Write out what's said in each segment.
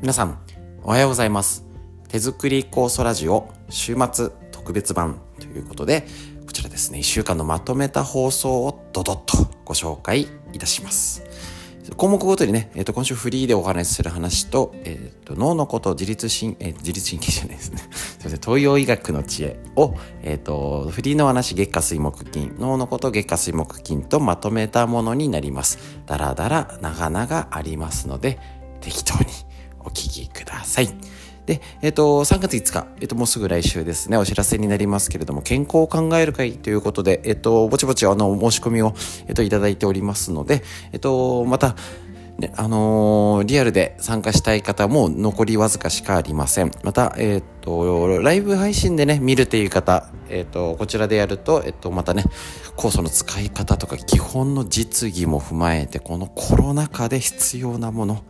皆さん、おはようございます。手作り酵素ラジオ週末特別版ということで、こちらですね、1週間のまとめた放送をドドッとご紹介いたします。項目ごとにね、えっ、と、今週フリーでお話しする話と、えっ、と、脳のこと、自律神、えー自律神経じゃないですね。すいません、東洋医学の知恵を、えっ、と、フリーの話、月下水木金、脳のこと、月下水木金とまとめたものになります。だらだら、長々ありますので、適当にお聞きください。で、えっ、と、3月5日、えっ、と、もうすぐ来週ですね、お知らせになりますけれども、健康を考える会ということで、えっ、と、ぼちぼち、あの、申し込みを、えっ、と、いただいておりますので、えっ、と、また、ね、あのリアルで参加したい方も残りわずかしかありません。また、えっ、と、ライブ配信でね、見るっていう方、えっ、と、こちらでやると、えっ、と、またね、酵素の使い方とか基本の実技も踏まえて、このコロナ禍で必要なもの、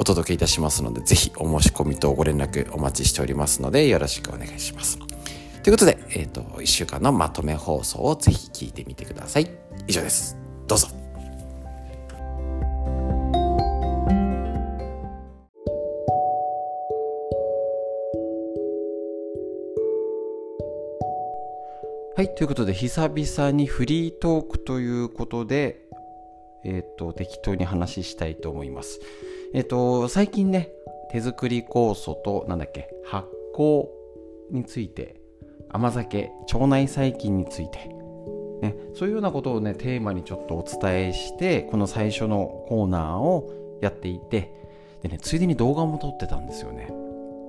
お届けいたしますので、ぜひお申し込みとご連絡お待ちしておりますので、よろしくお願いします。ということで、えっ、と、1週間のまとめ放送をぜひ聞いてみてください。以上です。どうぞ。はい、ということで、久々にフリートークということで、えっ、と、適当に話したいと思います。えっ、と、最近ね、手作り酵素と、なんだっけ、発酵について、甘酒、腸内細菌について、ね、そういうようなことをね、テーマにちょっとお伝えして、この最初のコーナーをやっていて、でね、ついでに動画も撮ってたんですよね。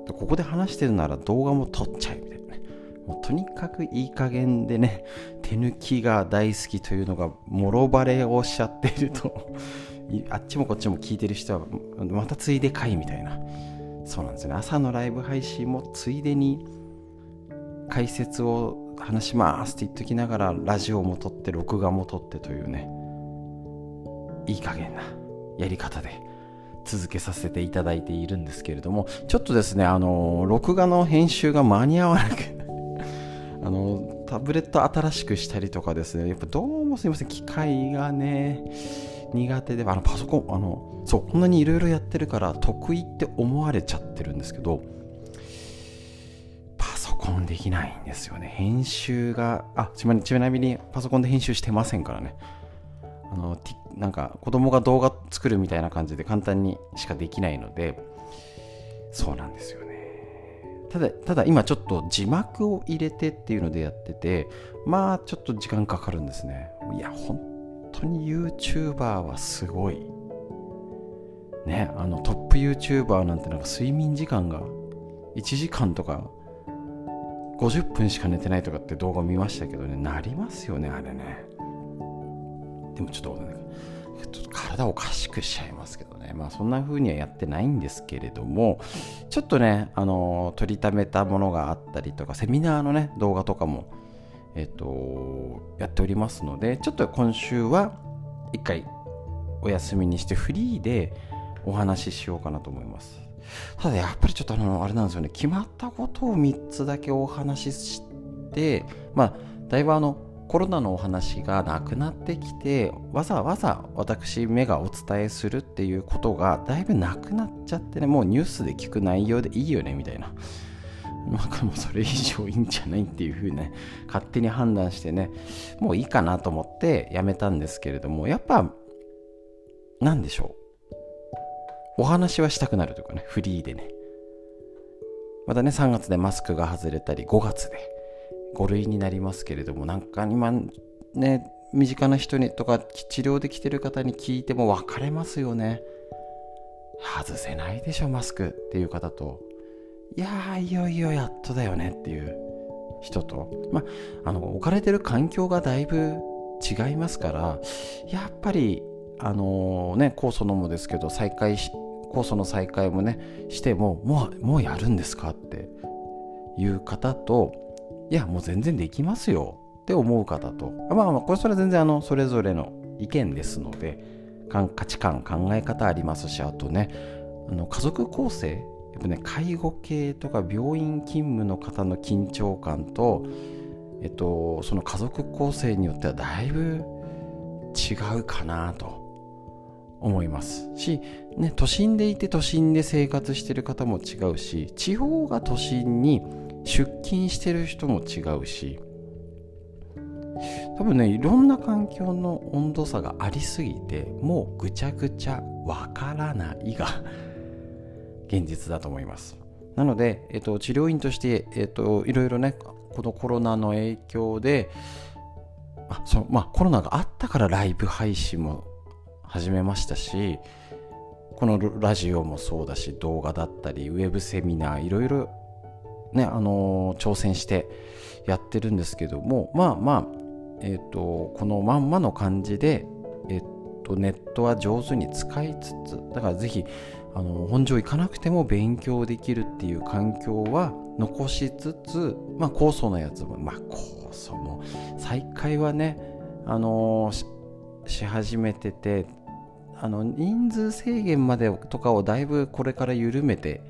でここで話してるなら動画も撮っちゃえみたいなね。もうとにかくいい加減でね、手抜きが大好きというのが、もろバレをしちゃっていると、あっちもこっちも聞いてる人は、またついでかいみたいな。そうなんですね。朝のライブ配信もついでに解説を話しますって言っときながら、ラジオも撮って、録画も撮ってというね、いい加減なやり方で。続けさせていただいているんですけれどもちょっとですねあの録画の編集が間に合わなく あのタブレット新しくしたりとかですねやっぱどうもすいません機械がね苦手であのパソコンあのそうこんなにいろいろやってるから得意って思われちゃってるんですけどパソコンできないんですよね。編集があちなみにちなみにパソコンで編集してませんからね。あのなんか子供が動画作るみたいな感じで簡単にしかできないのでそうなんですよね。ただただ今ちょっと字幕を入れてっていうのでやっててまあちょっと時間かかるんですね。いや本当に YouTuber はすごい。ねあのトップ YouTuber なんてなんか睡眠時間が1時間とか50分しか寝てないとかって動画見ましたけどね。なりますよねあれね。でもちょっとねちょっと体おかしくしちゃいますけどね。まあそんな風にはやってないんですけれどもちょっとねあの取りためたものがあったりとかセミナーのね動画とかもえっとやっておりますのでちょっと今週は一回お休みにしてフリーでお話ししようかなと思います。ただやっぱりちょっとあのあれなんですよね。決まったことを3つだけお話ししてまあだいぶあのコロナのお話がなくなってきてわざわざ私目がお伝えするっていうことがだいぶなくなっちゃってねもうニュースで聞く内容でいいよねみたいな。なんかもそれ以上いいんじゃないっていうふうにね勝手に判断してねもういいかなと思ってやめたんですけれどもやっぱなんでしょうお話はしたくなるというかねフリーでね。またね3月でマスクが外れたり5月で5類になりますけれどもなんか今ね身近な人にとか治療で来てる方に聞いても分かれますよね。外せないでしょマスクっていう方と。いやーいよいよやっとだよねっていう人と。まああの置かれてる環境がだいぶ違いますからやっぱりあのね酵素のもですけど再開し酵素の再開もねしてももうもうやるんですかっていう方といやもう全然できますよって思う方と。まあまあこれそれは全然あのそれぞれの意見ですので価値観考え方ありますしあとねあの家族構成やっぱね介護系とか病院勤務の方の緊張感とえっとその家族構成によってはだいぶ違うかなと思いますし、ね、都心でいて都心で生活してる方も違うし地方が都心に出勤してる人も違うし多分ねいろんな環境の温度差がありすぎてもうぐちゃぐちゃわからないが現実だと思います。なので、えっと、治療院として、えっと、いろいろねこのコロナの影響であそうまあコロナがあったからライブ配信も始めましたしこのラジオもそうだし動画だったりウェブセミナーいろいろねあのー、挑戦してやってるんですけどもまあまあえっ、ー、とこのまんまの感じでえっ、ー、とネットは上手に使いつつだからぜひあの本庄行かなくても勉強できるっていう環境は残しつつまあ高層のやつもまあ高層の再開はねあのし始めててあの人数制限までとかをだいぶこれから緩めて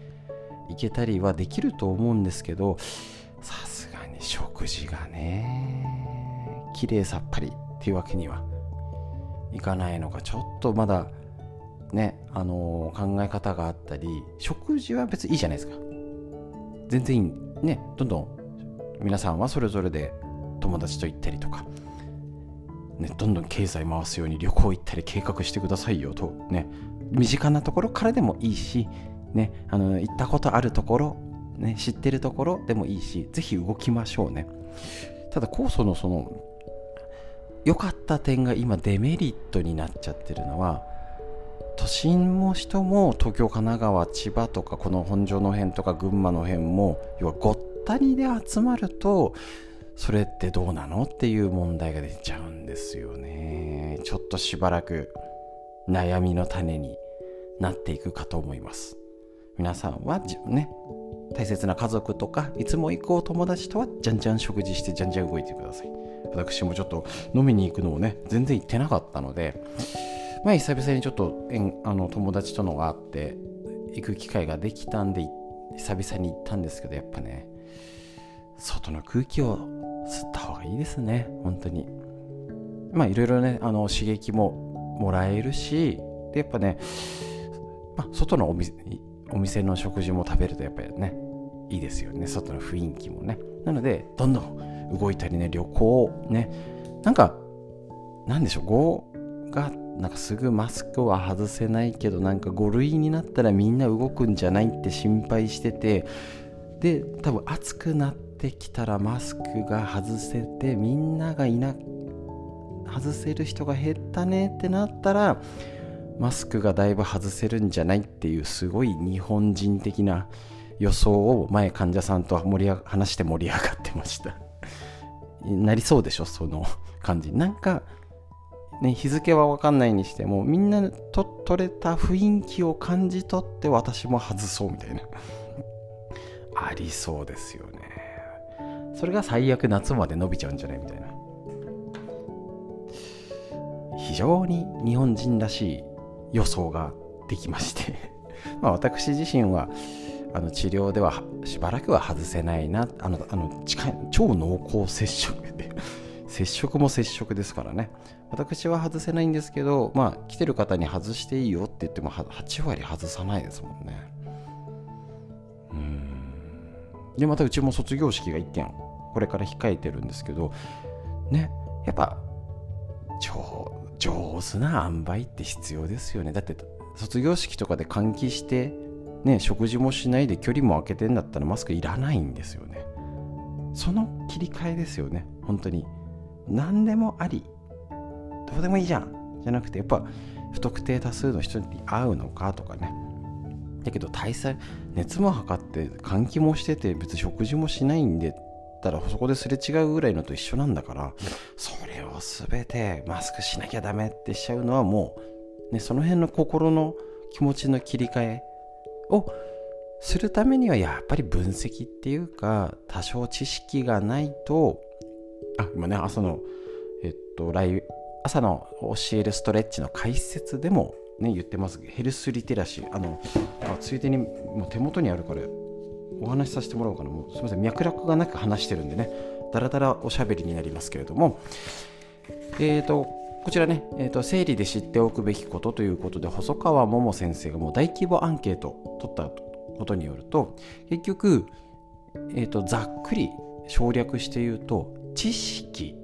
いけたりはできると思うんですけどさすがに食事がね綺麗さっぱりっていうわけにはいかないのかちょっとまだねあのー、考え方があったり食事は別にいいじゃないですか。全然いい。ねどんどん皆さんはそれぞれで友達と行ったりとかね、どんどん経済回すように旅行行ったり計画してくださいよとね身近なところからでもいいし、ね、あの行ったことあるところ、ね、知ってるところでもいいしぜひ動きましょうね。ただ酵素のその良かった点が今デメリットになっちゃってるのは都心も人も東京神奈川千葉とかこの本庄の辺とか群馬の辺も要はごったにで集まるとそれってどうなのっていう問題が出ちゃうんですよね。ちょっとしばらく悩みの種になっていくかと思います。皆さんはね大切な家族とかいつも行こう友達とはじゃんじゃん食事してじゃんじゃん動いてください。私もちょっと飲みに行くのをね全然行ってなかったのでまあ久々にちょっとあの友達とのがあって行く機会ができたんで久々に行ったんですけどやっぱね外の空気を吸った方がいいですね。本当に。まあいろいろねあの刺激ももらえるしでやっぱね、まあ、外のお店お店の食事も食べるとやっぱりねいいですよね。外の雰囲気もね。なのでどんどん動いたりね旅行ねなんかなんでしょう5がなんかすぐマスクは外せないけどなんか5類になったらみんな動くんじゃないって心配しててで多分暑くなってきたらマスクが外せてみんながいな外せる人が減ったねってなったらマスクがだいぶ外せるんじゃないっていうすごい日本人的な予想を前患者さんと盛り話して盛り上がってました。なりそうでしょその感じ。なんかね日付は分かんないにしてもみんなと取れた雰囲気を感じ取って私も外そうみたいな。ありそうですよね。それが最悪夏まで伸びちゃうんじゃないみたいな。非常に日本人らしい予想ができまして。まあ私自身はあの治療ではしばらくは外せないなあのあの近い超濃厚接触で。接触も接触ですからね。私は外せないんですけどまあ来てる方に外していいよって言っても8割外さないですもんね。うん。でまたうちも卒業式が1件これから控えてるんですけどねやっぱ上手な塩梅って必要ですよね。だって卒業式とかで換気してね食事もしないで距離も空けてんだったらマスクいらないんですよね。その切り替えですよね。本当に。何でもありどうでもいいじゃん。じゃなくてやっぱ不特定多数の人に会うのかとかね。だけど対策熱も測って換気もしてて別に食事もしないんでたらそこですれ違うぐらいのと一緒なんだからそれを全てマスクしなきゃダメってしちゃうのはもう、ね、その辺の心の気持ちの切り替えをするためにはやっぱり分析っていうか多少知識がないとあ今ね朝のえっとライ朝の教えるストレッチの解説でもね言ってます。ヘルスリテラシー。あのあついでにもう手元にあるからお話しさせてもらおうかな。もうすみません。脈絡がなく話してるんでね。だらだらおしゃべりになりますけれども。えーとこちらね、えーと、生理で知っておくべきことということで細川桃先生がもう大規模アンケートを取ったことによると結局、えーと、ざっくり省略して言うと知識。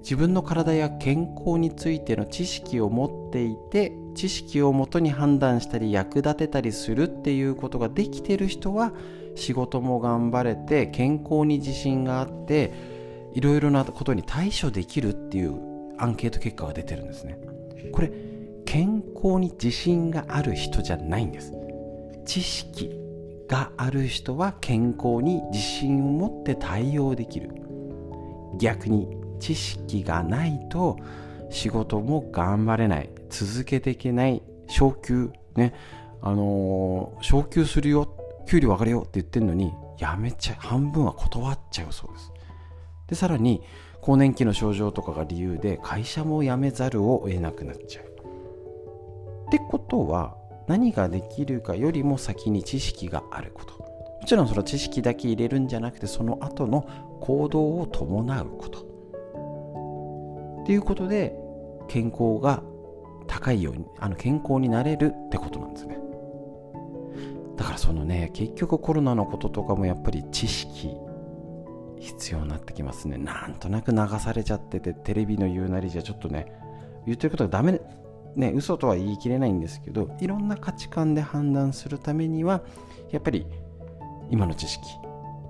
自分の体や健康についての知識を持っていて知識をもとに判断したり役立てたりするっていうことができてる人は仕事も頑張れて健康に自信があっていろいろなことに対処できるっていうアンケート結果が出てるんですね。これ健康に自信がある人じゃないんです。知識がある人は健康に自信を持って対応できる。逆に知識がないと仕事も頑張れない。続けていけない。昇給ね。あのー、昇給するよ。給料上がるよって言ってるのにやめちゃ半分は断っちゃうそうです。でさらに更年期の症状とかが理由で会社も辞めざるを得なくなっちゃう。ってことは何ができるかよりも先に知識があること。もちろんその知識だけ入れるんじゃなくてその後の行動を伴うこと。っていうことで健康が高いようにあの健康になれるってことなんですね。だからそのね結局コロナのこととかもやっぱり知識必要になってきますね。なんとなく流されちゃっててテレビの言うなりじゃちょっとね言ってることがダメね嘘とは言い切れないんですけどいろんな価値観で判断するためにはやっぱり今の知識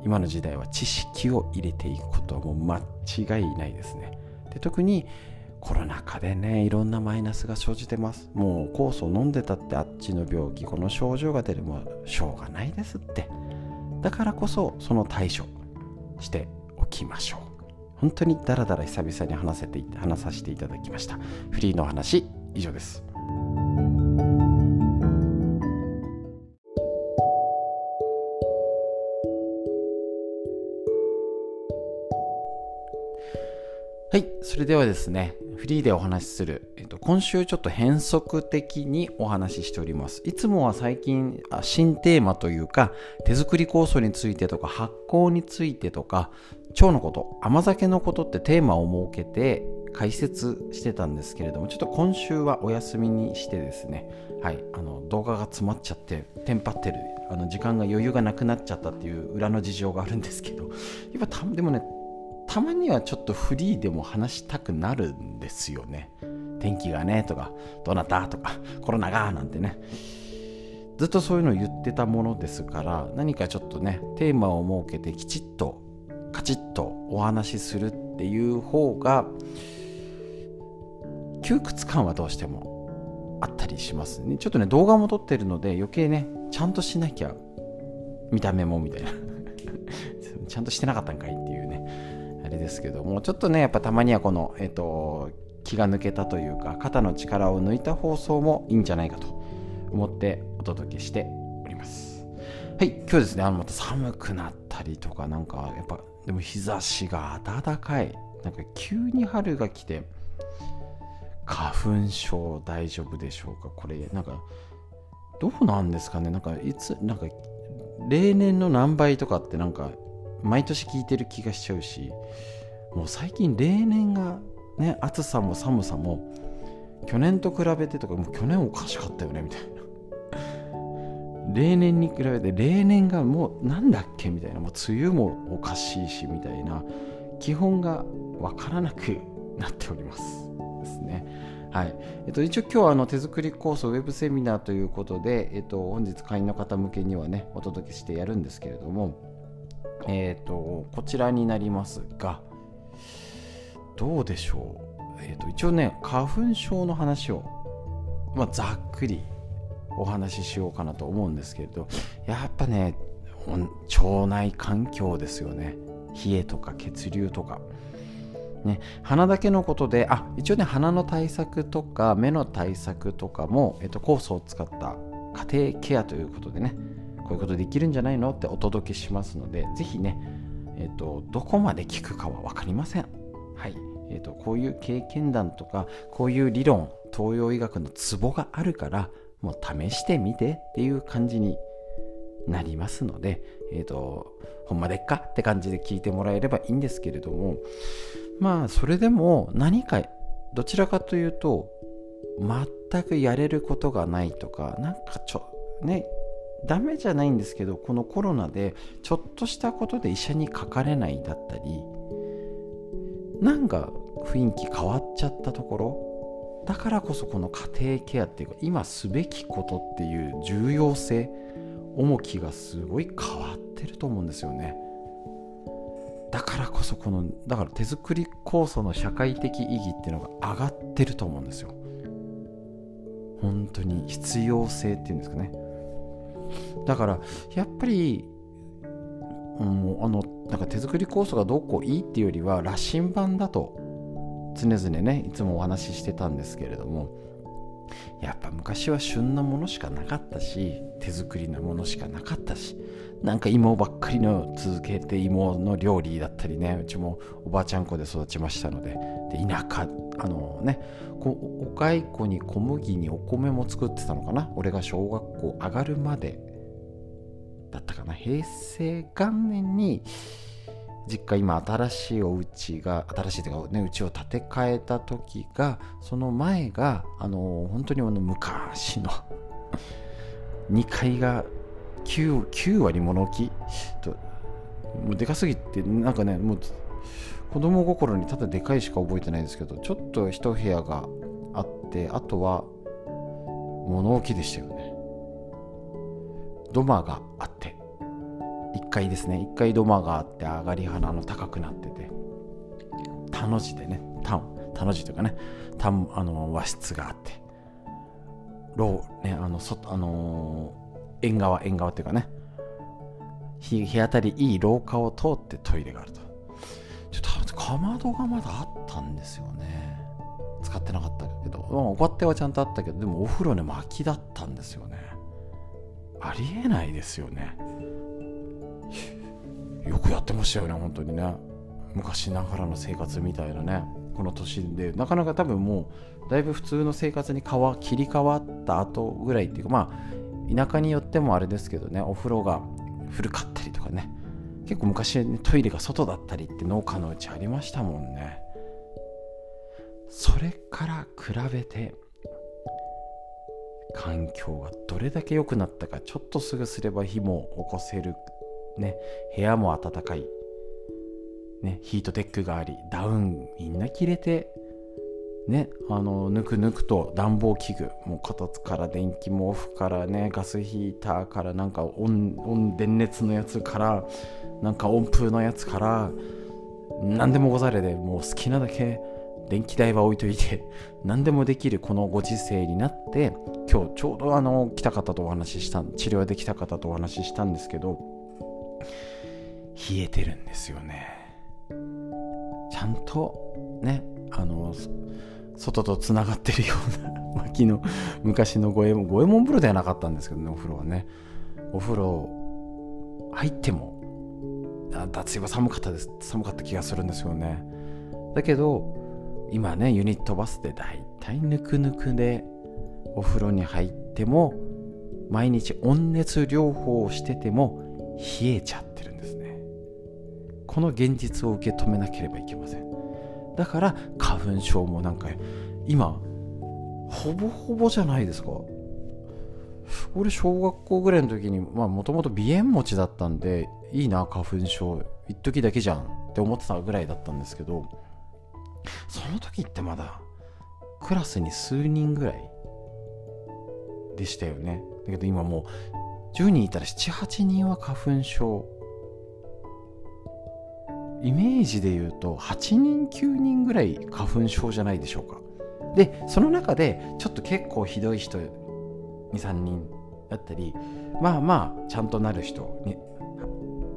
今の時代は知識を入れていくことはもう間違いないですね。で特にコロナ禍でねいろんなマイナスが生じてます。もう酵素を飲んでたってあっちの病気この症状が出るもしょうがないですって。だからこそその対処しておきましょう。本当にダラダラ久々に話せて話させていただきました。フリーの話以上です。それではですね、フリーでお話しする、えっと、今週ちょっと変則的にお話ししております。いつもは最近、新テーマというか、手作り酵素についてとか、発酵についてとか、腸のこと、甘酒のことってテーマを設けて解説してたんですけれども、ちょっと今週はお休みにしてですね、はい、あの動画が詰まっちゃって、テンパってる、あの時間が余裕がなくなっちゃったっていう裏の事情があるんですけど、やっぱでもね、たまにはちょっとフリーでも話したくなるんですよね。天気がねとか、どなたとか、コロナがなんてね。ずっとそういうのを言ってたものですから、何かちょっとね、テーマを設けてきちっと、カチッとお話しするっていう方が、窮屈感はどうしてもあったりしますね。ちょっとね、動画も撮ってるので余計ね、ちゃんとしなきゃ、見た目もみたいな。ちゃんとしてなかったんかいって。れですけどもちょっとねやっぱたまにはこの、えっと、気が抜けたというか肩の力を抜いた放送もいいんじゃないかと思ってお届けしております。はい今日ですねあのまた寒くなったりとかなんかやっぱでも日差しが暖かい。なんか急に春が来て花粉症大丈夫でしょうか？これなんかどうなんですかね？なんかいつなんか例年の何倍とかってなんか毎年聞いてる気がしちゃうしもう最近例年がね暑さも寒さも去年と比べてとかもう去年おかしかったよねみたいな。例年に比べて例年がもうなんだっけみたいな。もう梅雨もおかしいしみたいな。基本が分からなくなっておりますですね。はい。えっと、一応今日はあの手作りコースウェブセミナーということで、えっと、本日会員の方向けにはねお届けしてやるんですけれどもえっ、ー、と、こちらになりますが、どうでしょう？えっ、ー、と、一応ね、花粉症の話を、まあ、ざっくりお話ししようかなと思うんですけれど、やっぱね、腸内環境ですよね。冷えとか血流とか。ね、鼻だけのことで、あ、一応ね、鼻の対策とか目の対策とかも、えっと、酵素を使った家庭ケアということでね、こういうことできるんじゃないの？ってお届けしますので、ぜひね、えっ、ー、と、どこまで聞くかは分かりません。はい。えっ、ー、と、こういう経験談とか、こういう理論、東洋医学のツボがあるから、もう試してみてっていう感じになりますので、えっ、ー、と、ほんまでっかって感じで聞いてもらえればいいんですけれども、まあ、それでも何かどちらかというと全くやれることがないとかなんかちょねダメじゃないんですけどこのコロナでちょっとしたことで医者にかかれないだったりなんか雰囲気変わっちゃったところだからこそこの家庭ケアっていうか今すべきことっていう重要性重きがすごい変わってると思うんですよね。だからこそこのだから手作り酵素の社会的意義っていうのが上がってると思うんですよ。本当に必要性っていうんですかね。だからやっぱり、うん、あのなんか手作り酵素がどうこういいっていうよりは羅針盤だと常々ねいつもお話ししてたんですけれどもやっぱ昔は旬なものしかなかったし手作りなものしかなかったしなんか芋ばっかりの続けて芋の料理だったりねうちもおばあちゃん子で育ちましたので。で田舎あのねこお蚕に小麦にお米も作ってたのかな？俺が小学校上がるまでだったかな。平成元年に実家今新しいお家が新しいというかね家を建て替えた時がその前があの本当にあの昔の2階が 9, 9割物置？ともうでかすぎてなんかねもう子供心にただでかいしか覚えてないですけどちょっと一部屋があってあとは物置でしたよね。土間があって。1階ですね。1階土間があって上がり花の高くなってて。田の字でね。田田の字というかね。田あの和室があって。廊ねあの外あの、縁側縁側っていうかね。日当たりいい廊下を通ってトイレがあると。ちょっとかまどがまだあったんですよね。使ってなかったけど、まあ、おばってはちゃんとあったけどでもお風呂ね薪だったんですよね。ありえないですよね。よくやってましたよね本当にね。昔ながらの生活みたいなね。この年で。なかなか多分もうだいぶ普通の生活に変わ切り替わった後ぐらいっていうかまあ田舎によってもあれですけどねお風呂が古かったりとかね結構昔、ね、トイレが外だったりって農家のうちありましたもんね。それから比べて環境がどれだけ良くなったかちょっとすぐすれば火も起こせるね部屋も暖かいねヒートテックがありダウンみんな着れてねあのぬくぬくと暖房器具もうこたつから電気毛布からねガスヒーターからなんか温温電熱のやつからなんか温風のやつから何でもござれでもう好きなだけ電気代は置いといて何でもできるこのご時世になって今日ちょうどあの来た方とお話しした治療できた方とお話ししたんですけど冷えてるんですよね。ちゃんとねあの外とつながってるような薪の昔の五右衛門五右衛門風呂ではなかったんですけどねお風呂はね。お風呂入っても脱衣は寒かったです。寒かった気がするんですよね。だけど今ねユニットバスでだいたいぬくぬくでお風呂に入っても毎日温熱療法をしてても冷えちゃってるんですね。この現実を受け止めなければいけません。だから花粉症もなんか今ほぼほぼじゃないですか。俺小学校ぐらいの時にまあもともと鼻炎持ちだったんでいいな花粉症。一時だけじゃん。って思ってたぐらいだったんですけどその時ってまだクラスに数人ぐらいでしたよね。だけど今もう10人いたら78人は花粉症イメージで言うと8人9人ぐらい花粉症じゃないでしょうか。でその中でちょっと結構ひどい人23人だったりまあまあちゃんとなる人に、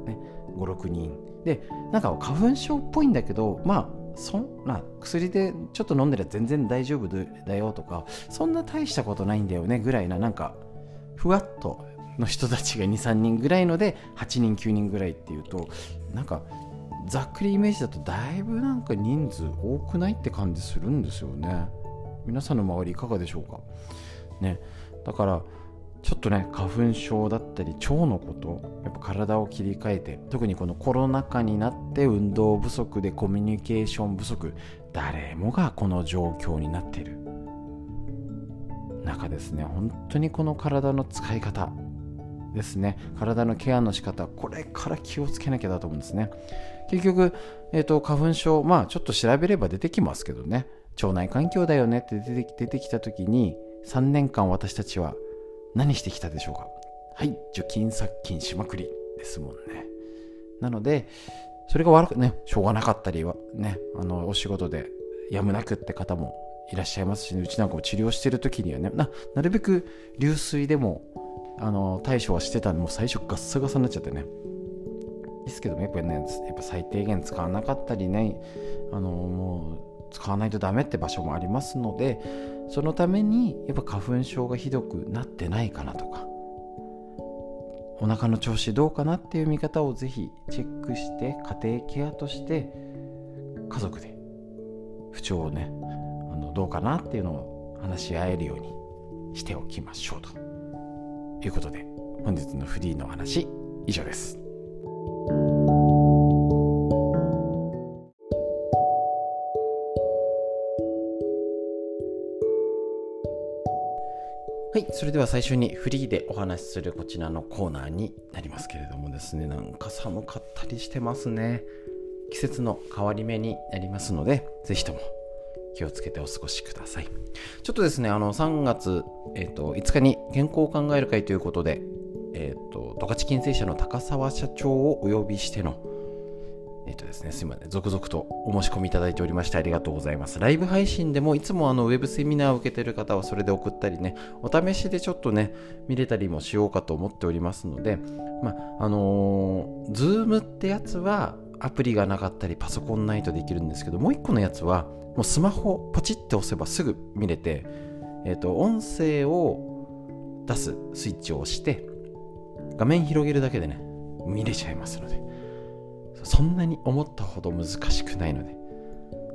ね、56人。でなんか花粉症っぽいんだけどまあそんな薬でちょっと飲んでりゃ全然大丈夫だよとかそんな大したことないんだよねぐらいななんかふわっとの人たちが23人ぐらいので8人9人ぐらいっていうとなんかざっくりイメージだとだいぶなんか人数多くないって感じするんですよね。皆さんの周りいかがでしょうか？ね。だからちょっとね花粉症だったり腸のことやっぱ体を切り替えて特にこのコロナ禍になって運動不足でコミュニケーション不足誰もがこの状況になっている中ですね。本当にこの体の使い方ですね。体のケアの仕方これから気をつけなきゃだと思うんですね。結局、えーと、花粉症まあちょっと調べれば出てきますけどね。腸内環境だよね。って出て出てきた時に3年間私たちは何してきたでしょうか。はい除菌殺菌しまくり。ですもんね。なのでそれが悪くねしょうがなかったりはねあのお仕事でやむなくって方もいらっしゃいますし、ね、うちなんかも治療してる時にはね。ななるべく流水でもあの対処はしてたんでもう最初ガッサガサになっちゃってね。ですけどもやっぱりねやっぱ最低限使わなかったりねあのもう使わないとダメって場所もありますのでそのためにやっぱ花粉症がひどくなってないかなとかお腹の調子どうかなっていう見方をぜひチェックして家庭ケアとして家族で不調をねあのどうかなっていうのを話し合えるようにしておきましょうと。いうことで本日のフリーの話以上です。はい、それでは最初にフリーでお話しするこちらのコーナーになりますけれどもですね、なんか寒かったりしてますね。季節の変わり目になりますので、ぜひとも気をつけてお過ごしください。ちょっとですね、あの3月、えーと、5日に健康を考える会ということで、えーと、十勝金星社の高沢社長をお呼びしてのえっ、とですね、すいません、続々とお申し込みいただいておりましてありがとうございます。ライブ配信でもいつもあのウェブセミナーを受けてる方はそれで送ったりね、お試しでちょっとね、見れたりもしようかと思っておりますので、まあ、のー、ズームってやつはアプリがなかったりパソコンないとできるんですけど、もう一個のやつはもうスマホポチって押せばすぐ見れて、えっ、ー、と、音声を出すスイッチを押して、画面広げるだけでね、見れちゃいますので、そんなに思ったほど難しくないので、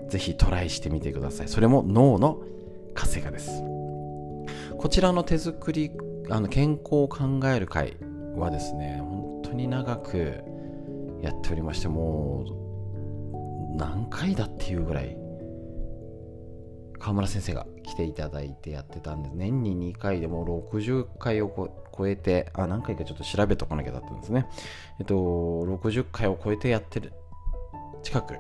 ぜひトライしてみてください。それも脳の活性化です。こちらの手作り、あの健康を考える会はですね、本当に長くやっておりまして、もう何回だっていうぐらい、川村先生が来ていただいてやってたんで、年に2回でも60回を超えて、あ、何回かちょっと調べとかなきゃだったんですね。えっと、60回を超えてやってる、近く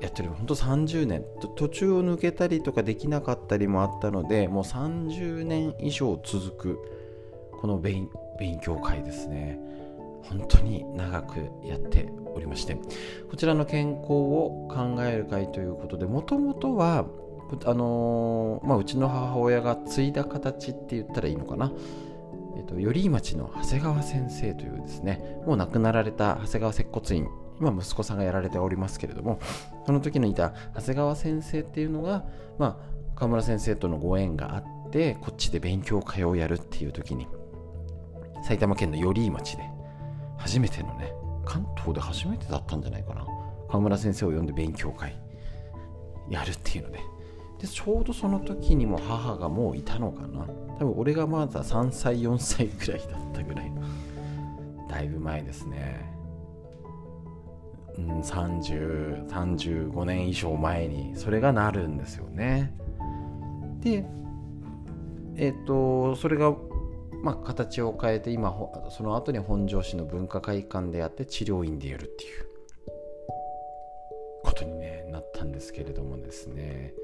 やってる、本当30年、途中を抜けたりとかできなかったりもあったので、もう30年以上続く、この勉強会ですね。本当に長くやっておりまして、こちらの健康を考える会ということで、もともとは、あのー、まあ、うちの母親が継いだ形って言ったらいいのかな。えっと、頼井町の長谷川先生というですね、もう亡くなられた長谷川接骨院、今息子さんがやられておりますけれども、その時のいた長谷川先生っていうのが、まあ、河村先生とのご縁があって、こっちで勉強会をやるっていう時に、埼玉県の寄居町で、初めてのね、関東で初めてだったんじゃないかな。河村先生を呼んで勉強会やるっていうので、でちょうどその時にも母がもういたのかな。多分俺がまだ3歳4歳ぐらいだったぐらいの。だいぶ前ですね。うん30 35年以上前にそれがなるんですよね。でえっ、ー、とそれがまあ形を変えて今その後に本庄市の文化会館でやって治療院でやるっていうことに、ね、なったんですけれどもですね。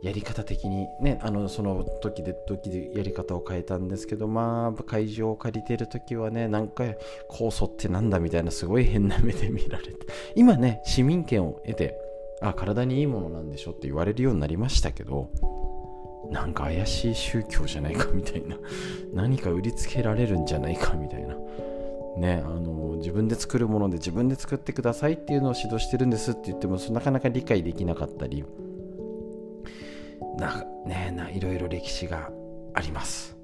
やり方的にねあのその時で時でやり方を変えたんですけどまあ会場を借りてる時はねなんか酵素ってなんだみたいなすごい変な目で見られて。今ね市民権を得てあ体にいいものなんでしょって言われるようになりましたけどなんか怪しい宗教じゃないかみたいな。何か売りつけられるんじゃないかみたいな。ね、あの自分で作るもので自分で作ってくださいっていうのを指導してるんですって言ってもなかなか理解できなかったり。なねないろいろ歴史があります。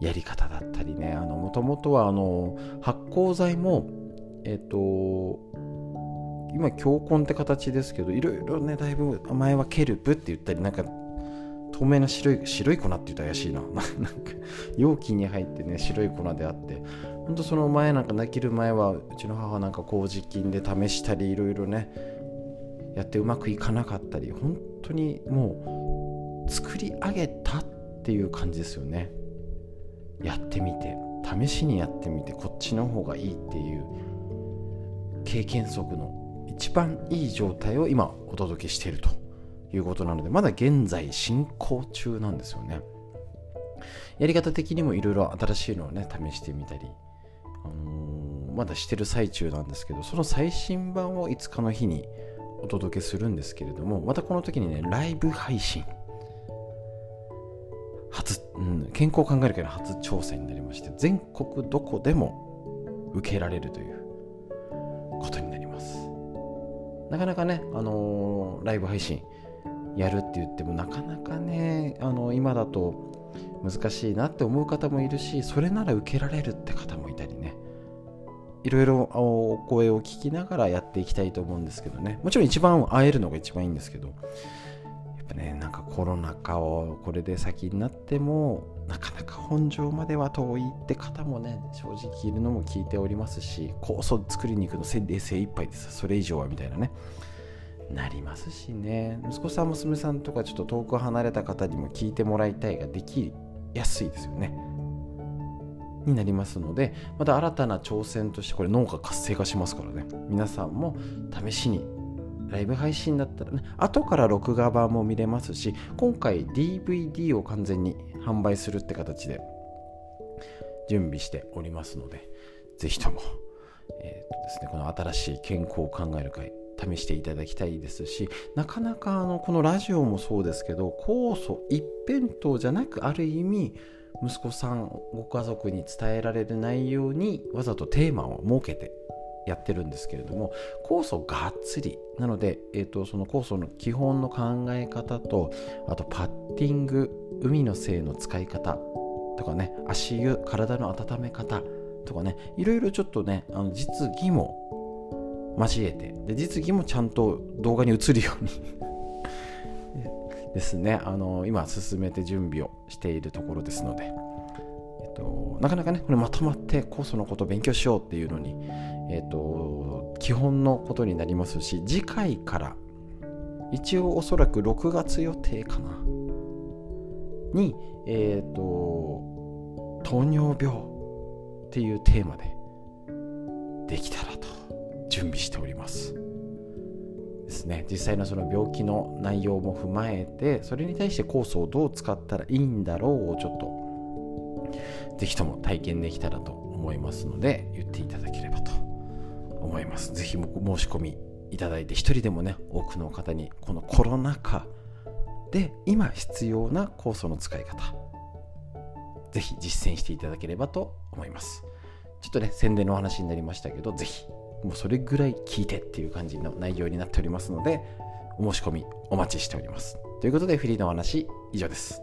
やり方だったりね。もともとはあの発酵剤もえっ、と今強根って形ですけどいろいろねだいぶ前はケルプって言ったりなんか透明な白い白い粉って言ったら怪しいな。なんか容器に入ってね白い粉であって。ほんとその前なんか泣ける前はうちの母なんか麹菌で試したりいろいろねやってうまくいかなかったり。本当にもう作り上げたっていう感じですよね。やってみて。試しにやってみてこっちの方がいいっていう。経験則の一番いい状態を今お届けしていると。いうことなのでまだ現在進行中なんですよね。やり方的にもいろいろ新しいのをね試してみたり、あのー、まだしてる最中なんですけどその最新版を5日の日にお届けするんですけれどもまたこの時にねライブ配信。初、うん、健康を考えるけど初挑戦になりまして全国どこでも受けられるということになります。なかなかね、あのー、ライブ配信やるって言ってもなかなかね、あの今だと難しいなって思う方もいるしそれなら受けられるって方もいたりね。いろいろお声を聞きながらやっていきたいと思うんですけどね。もちろん一番会えるのが一番いいんですけどやっぱねなんかコロナ禍をこれで先になってもなかなか本庄までは遠いって方もね正直いるのも聞いておりますし酵素作りに行くので精一杯です。それ以上はみたいなね。なりますしね。息子さん娘さんとかちょっと遠く離れた方にも聞いてもらいたいができやすいですよね。になりますのでまた新たな挑戦としてこれ脳が活性化しますからね。皆さんも試しにライブ配信だったらね後から録画版も見れますし今回 DVD を完全に販売するって形で準備しておりますのでぜひとも、えーとですね、この新しい健康を考える会試していただきたいですしなかなかあのこのラジオもそうですけど酵素一辺倒じゃなくある意味息子さんご家族に伝えられる内容にわざとテーマを設けてやってるんですけれども酵素がっつりなので、えーと、その酵素の基本の考え方とあとパッティング海の精の使い方とかね足湯体の温め方とかねいろいろちょっとねあの実技も交えて。で実技もちゃんと動画に映るように。ですね。あの今進めて準備をしているところですので、えっと、なかなかねこれまとまって酵素のことを勉強しようっていうのに、えっと、基本のことになりますし次回から一応おそらく6月予定かな。にえっ、と糖尿病っていうテーマでできたらと。準備しております。ですね。実際のその病気の内容も踏まえてそれに対して酵素をどう使ったらいいんだろうをちょっと是非とも体験できたらと思いますので言っていただければと思います。是非申し込みいただいて一人でもね多くの方にこのコロナ禍で今必要な酵素の使い方是非実践していただければと思います。ちょっとね宣伝の話になりましたけど是非もうそれぐらい聞いてっていう感じの内容になっておりますのでお申し込みお待ちしております。ということでフリーのお話以上です。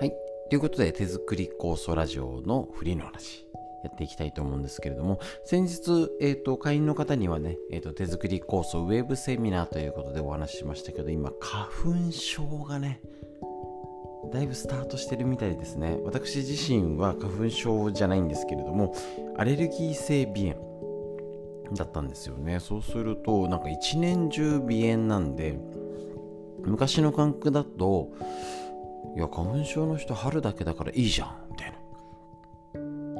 はい。ということで手作り酵素ラジオのフリーの話。やっていきたいと思うんですけれども、先日、えっ、ー、と、会員の方にはね、えっ、ー、と、手作りコースウェブセミナーということでお話ししましたけど、今、花粉症がね、だいぶスタートしてるみたいですね。私自身は花粉症じゃないんですけれども、アレルギー性鼻炎だったんですよね。そうすると、なんか一年中鼻炎なんで、昔の感覚だと、いや、花粉症の人春だけだからいいじゃん、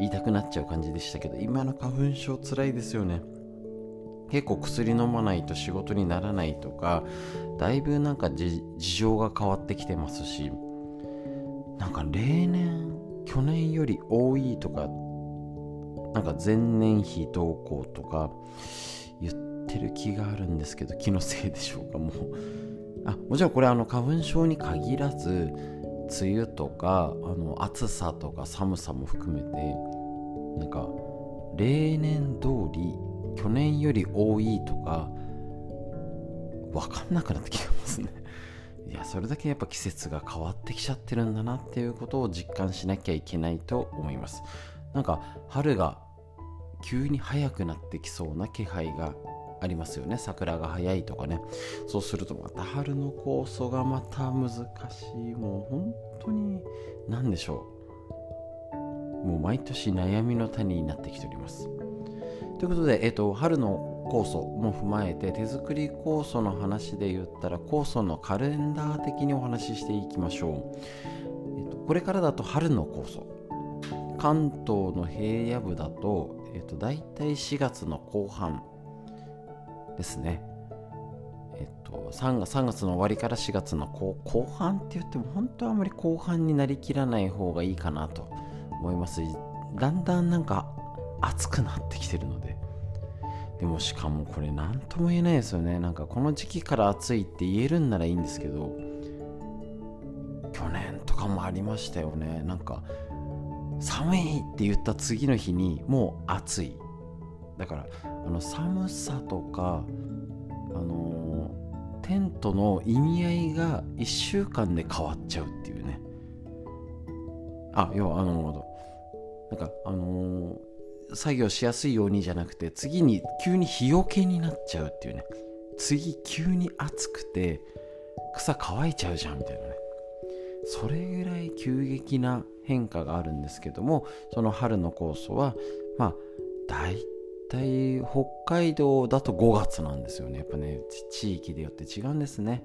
言いたくなっちゃう感じでしたけど今の花粉症つらいですよね。結構薬飲まないと仕事にならないとかだいぶなんか事情が変わってきてますしなんか例年去年より多いとかなんか前年比どうこうとか言ってる気があるんですけど気のせいでしょうかもう。あもちろんこれあの花粉症に限らず梅雨とかあの暑さとか寒さも含めてなんか例年通り去年より多いとか分かんなくなってきてますね。いやそれだけやっぱ季節が変わってきちゃってるんだなっていうことを実感しなきゃいけないと思います。なんか春が急に早くなってきそうな気配がありますよね。桜が早いとかね。そうするとまた春の酵素がまた難しい。もう本当に何でしょう。もう毎年悩みの種になってきております。ということで、えっと、春の酵素も踏まえて手作り酵素の話で言ったら酵素のカレンダー的にお話ししていきましょう、えっと、これからだと春の酵素関東の平野部だと、えっと、大体4月の後半ですね。えっと、3, 月3月の終わりから4月の後後半って言っても本当はあまり後半になりきらない方がいいかなと思いますだんだんなんか暑くなってきてるので。でもしかもこれ何とも言えないですよね。なんかこの時期から暑いって言えるんならいいんですけど去年とかもありましたよね。なんか寒いって言った次の日にもう暑い。だからあの寒さとかあの、テントの意味合いが1週間で変わっちゃうっていうね。あ要はあのなんかあのー、作業しやすいようにじゃなくて次に急に日よけになっちゃうっていうね。次急に暑くて草乾いちゃうじゃんみたいなね。それぐらい急激な変化があるんですけどもその春の酵素はまあ大体北海道だと5月なんですよね。やっぱね地域でよって違うんですね。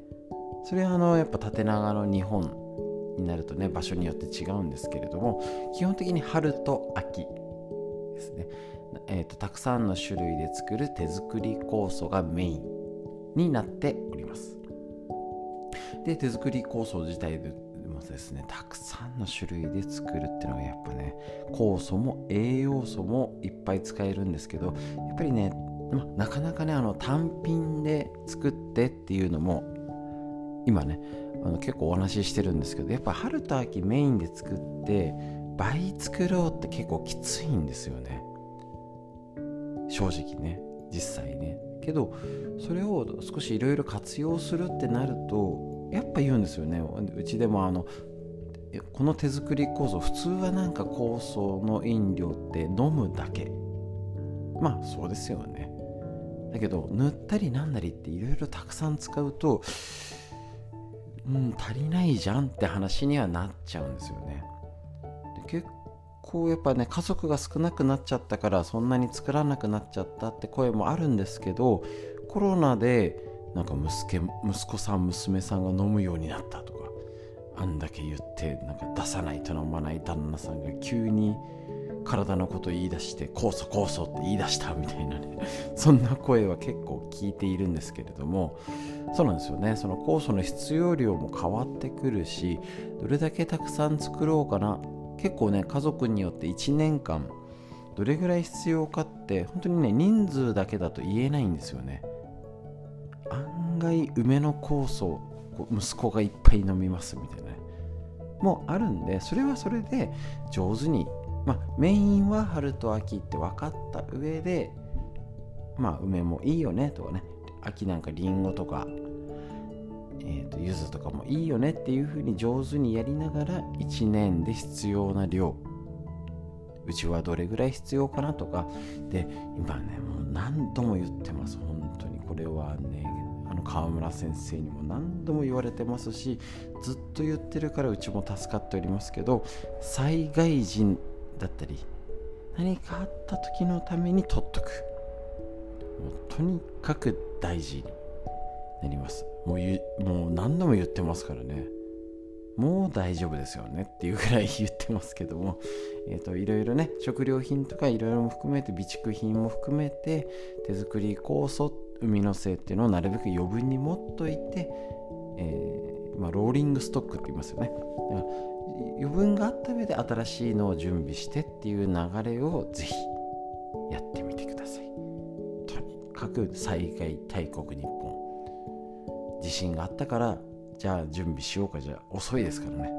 それはあのやっぱ縦長の日本になるとね場所によって違うんですけれども基本的に春と秋ですね、えーと、たくさんの種類で作る手作り酵素がメインになっております。で手作り酵素自体もですね。たくさんの種類で作るっていうのがやっぱね酵素も栄養素もいっぱい使えるんですけどやっぱりね、ま、なかなかねあの単品で作ってっていうのも今ねあの結構お話ししてるんですけどやっぱ春と秋メインで作って倍作ろうって結構きついんですよね。正直ね実際ね。けどそれを少しいろいろ活用するってなるとやっぱ言うんですよね。うちでもあのこの手作り酵素普通はなんか酵素の飲料って飲むだけ。まあそうですよね。だけど塗ったりなんなりっていろいろたくさん使うとうん足りないじゃんって話にはなっちゃうんですよね。で結構やっぱね家族が少なくなっちゃったからそんなに作らなくなっちゃったって声もあるんですけどコロナでなんか息息子さん娘さんが飲むようになったとかあんだけ言ってなんか出さないと飲まない旦那さんが急に体のこと言い出して酵素酵素って言い出したみたいなね そんな声は結構聞いているんですけれどもそうなんですよね。その酵素の必要量も変わってくるしどれだけたくさん作ろうかな結構ね家族によって1年間どれぐらい必要かって本当にね人数だけだと言えないんですよね。案外梅の酵素息子がいっぱい飲みますみたいなね。もあるんでそれはそれで上手にまあメインは春と秋って分かった上でまあ梅もいいよねとかね。秋なんかりんごとかえーと、柚子とかもいいよねっていう風に上手にやりながら1年で必要な量。うちはどれぐらい必要かなとか。で今ねもう何度も言ってます本当に。これはね川村先生にも何度も言われてますしずっと言ってるからうちも助かっておりますけど災害時だったり何かあった時のために取っとく。もうとにかく大事になります。もうもう何度も言ってますからね。もう大丈夫ですよね。っていうぐらい言ってますけども、えーと、いろいろね食料品とかいろいろも含めて備蓄品も含めて手作り酵素海の精っていうのをなるべく余分に持っといて、えー、まあ、ローリングストックって言いますよね。余分があった上で新しいのを準備してっていう流れをぜひやってみてください。とにかく災害大国日本。地震があったからじゃあ準備しようか。じゃ遅いですからね。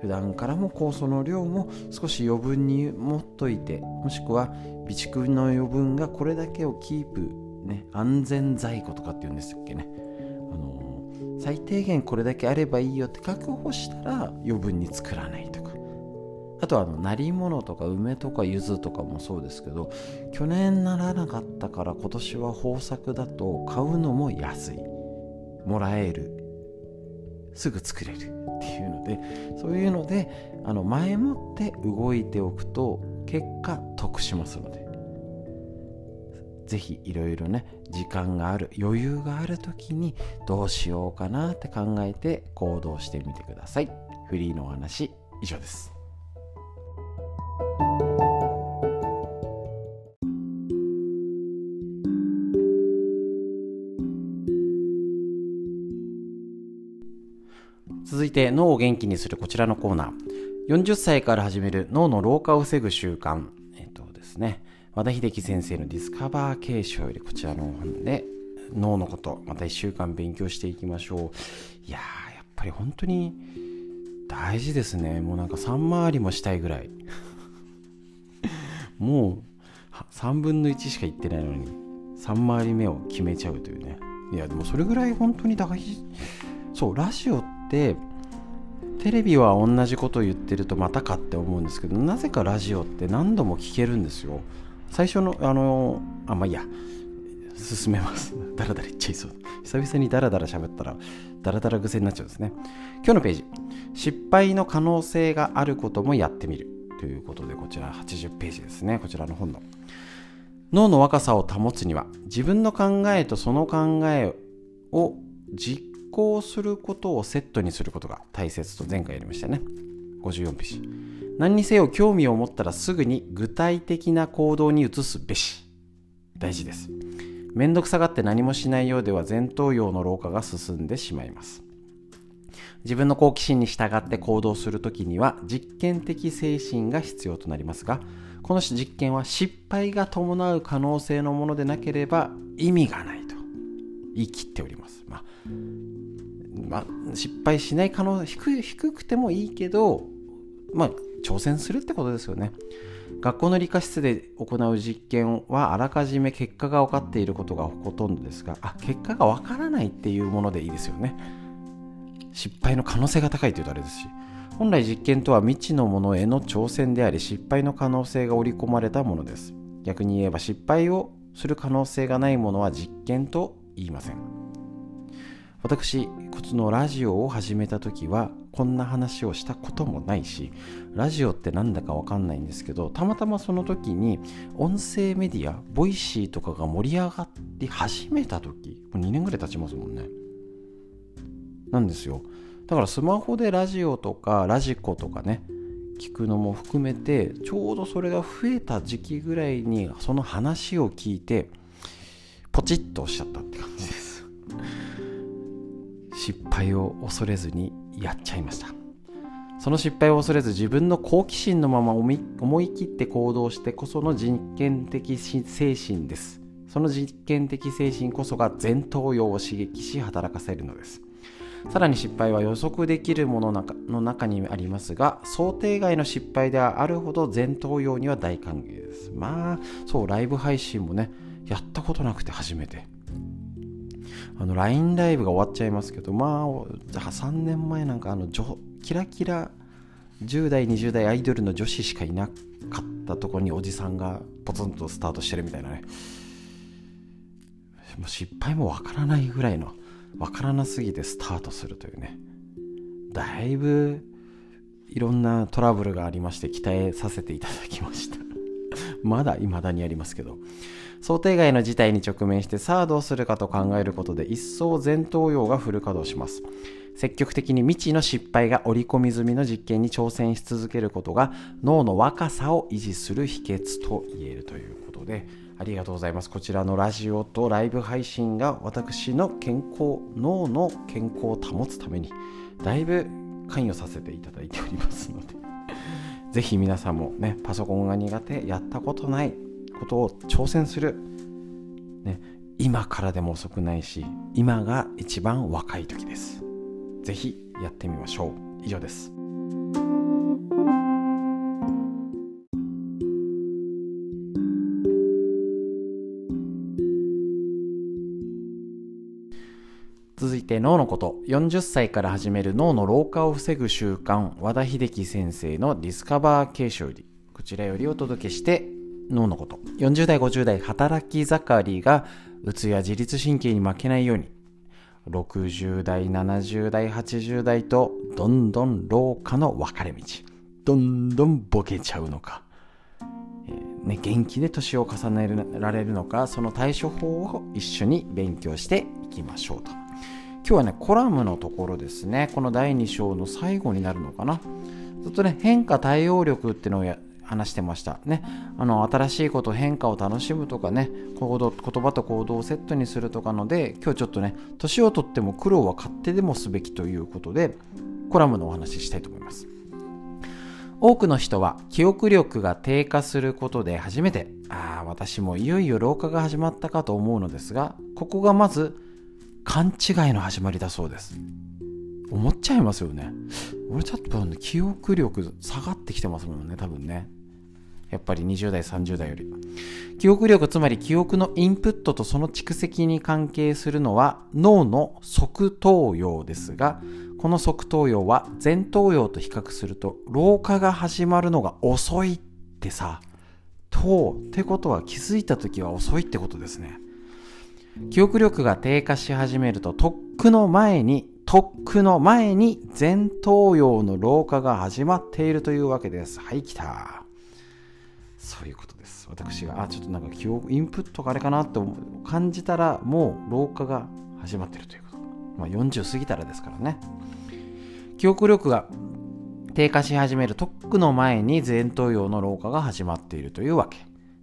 普段からも酵素の量も少し余分に持っといてもしくは備蓄の余分がこれだけをキープね安全在庫とかって言うんですっけね。あのー、最低限これだけあればいいよって確保したら余分に作らないとか。あとはあの鳴り物とか梅とか柚子とかもそうですけど去年ならなかったから今年は豊作だと買うのも安い。もらえる。すぐ作れるっていうのでそういうのであの前もって動いておくと結果得しますので。ぜひいろいろね時間がある余裕がある時にどうしようかなって考えて行動してみてください。フリーのお話以上です。続いて脳を元気にするこちらのコーナー。40歳から始める脳の老化を防ぐ習慣。えっとですね。和田秀樹先生のディスカバー継承よりこちらの本で脳のことまた1週間勉強していきましょう。いやーやっぱり本当に大事ですね。もうなんか3回りもしたいぐらい。もう3分の1しか言ってないのに3回り目を決めちゃうというね。いやでもそれぐらい本当に大事。そうラジオってテレビは同じこと言ってるとまたかって思うんですけどなぜかラジオって何度も聞けるんですよ。最初のあのあまあいいや。進めます。ダラダラ言っちゃいそう。久々にダラダラ喋ったらダラダラ癖になっちゃうんですね。今日のページ。失敗の可能性があることもやってみる。ということでこちら80ページですね。こちらの本の。脳の若さを保つには自分の考えとその考えを実行することをセットにすることが大切と前回やりましたね。54ページ。何にせよ興味を持ったらすぐに具体的な行動に移すべし。大事です。めんどくさがって何もしないようでは前頭葉の老化が進んでしまいます。自分の好奇心に従って行動するときには実験的精神が必要となりますがこの実験は失敗が伴う可能性のものでなければ意味がないと。言い切っております、まあ、まあ、失敗しない可能性低くてもいいけど、まあ、挑戦するってことですよね。学校の理科室で行う実験はあらかじめ結果が分かっていることがほとんどですがあ結果が分からないっていうものでいいですよね。失敗の可能性が高いというとあれですし本来実験とは未知のものへの挑戦であり失敗の可能性が織り込まれたものです。逆に言えば失敗をする可能性がないものは実験と言いません。私このラジオを始めた時はこんな話をしたこともないしラジオってなんだかわかんないんですけどたまたまその時に音声メディア Voicy とかが盛り上がり始めた時もう2年ぐらい経ちますもんね。なんですよ。だからスマホでラジオとかラジコとかね聞くのも含めてちょうどそれが増えた時期ぐらいにその話を聞いてポチッとおっしゃったって感じです。失敗を恐れずにやっちゃいました。その失敗を恐れず自分の好奇心のまま思い切って行動してこその実験的精神です。その実験的精神こそが前頭葉を刺激し働かせるのです。さらに失敗は予測できるものの中にありますが想定外の失敗ではあるほど前頭葉には大歓迎です。まあそうライブ配信もねやったことなくて初めて。あの LINE ライブが終わっちゃいますけどまあ3年前なんかあのキラキラ10代20代アイドルの女子しかいなかったとこにおじさんがポツンとスタートしてるみたいなね。もう失敗もわからないぐらいのわからなすぎてスタートするというね。だいぶいろんなトラブルがありまして期待させていただきました。まだ未だにありますけど。想定外の事態に直面してさあどうするかと考えることで一層前頭葉がフル稼働します。積極的に未知の失敗が織り込み済みの実験に挑戦し続けることが脳の若さを維持する秘訣と言えるということでありがとうございます。こちらのラジオとライブ配信が私の健康脳の健康を保つためにだいぶ関与させていただいておりますのでぜひ皆さんもねパソコンが苦手やったことないことを挑戦する、ね、今からでも遅くないし今が一番若い時です。ぜひやってみましょう。以上です。続いて脳のこと。40歳から始める脳の老化を防ぐ習慣。和田秀樹先生のディスカバー継承より。こちらよりお届けして脳のこと。40代50代働き盛りがうつや自律神経に負けないように。60代70代80代とどんどん老化の分かれ道。どんどんボケちゃうのか、えー、ね、元気で年を重ねられるのかその対処法を一緒に勉強していきましょうと。今日はね、コラムのところですね、この第2章の最後になるのかな。ずっとね、変化対応力っていうのを話してました。ね、あの新しいこと変化を楽しむとかね行動言葉と行動をセットにするとかので今日ちょっとね年をとっても苦労は勝手でもすべきということでコラムのお話ししたいと思います。多くの人は記憶力が低下することで初めてああ私もいよいよ老化が始まったかと思うのですがここがまず勘違いの始まりだそうです。思っちゃいますよね。俺ちょっと記憶力下がってきてますもんね多分ね。やっぱり20代30代より記憶力つまり記憶のインプットとその蓄積に関係するのは脳の側頭葉ですがこの側頭葉は前頭葉と比較すると老化が始まるのが遅いってさとってことは気づいた時は遅いってことですね記憶力が低下し始めると、とっくの前に、とっくの前に前頭葉の老化が始まっているというわけです。はい、来た。そういうことです。私が、あ、ちょっとなんか記憶、インプットがあれかなって感じたら、もう老化が始まってるということ。まあ、40過ぎたらですからね。記憶力が低下し始めるとっくの前に前頭葉の老化が始まっているというわけ。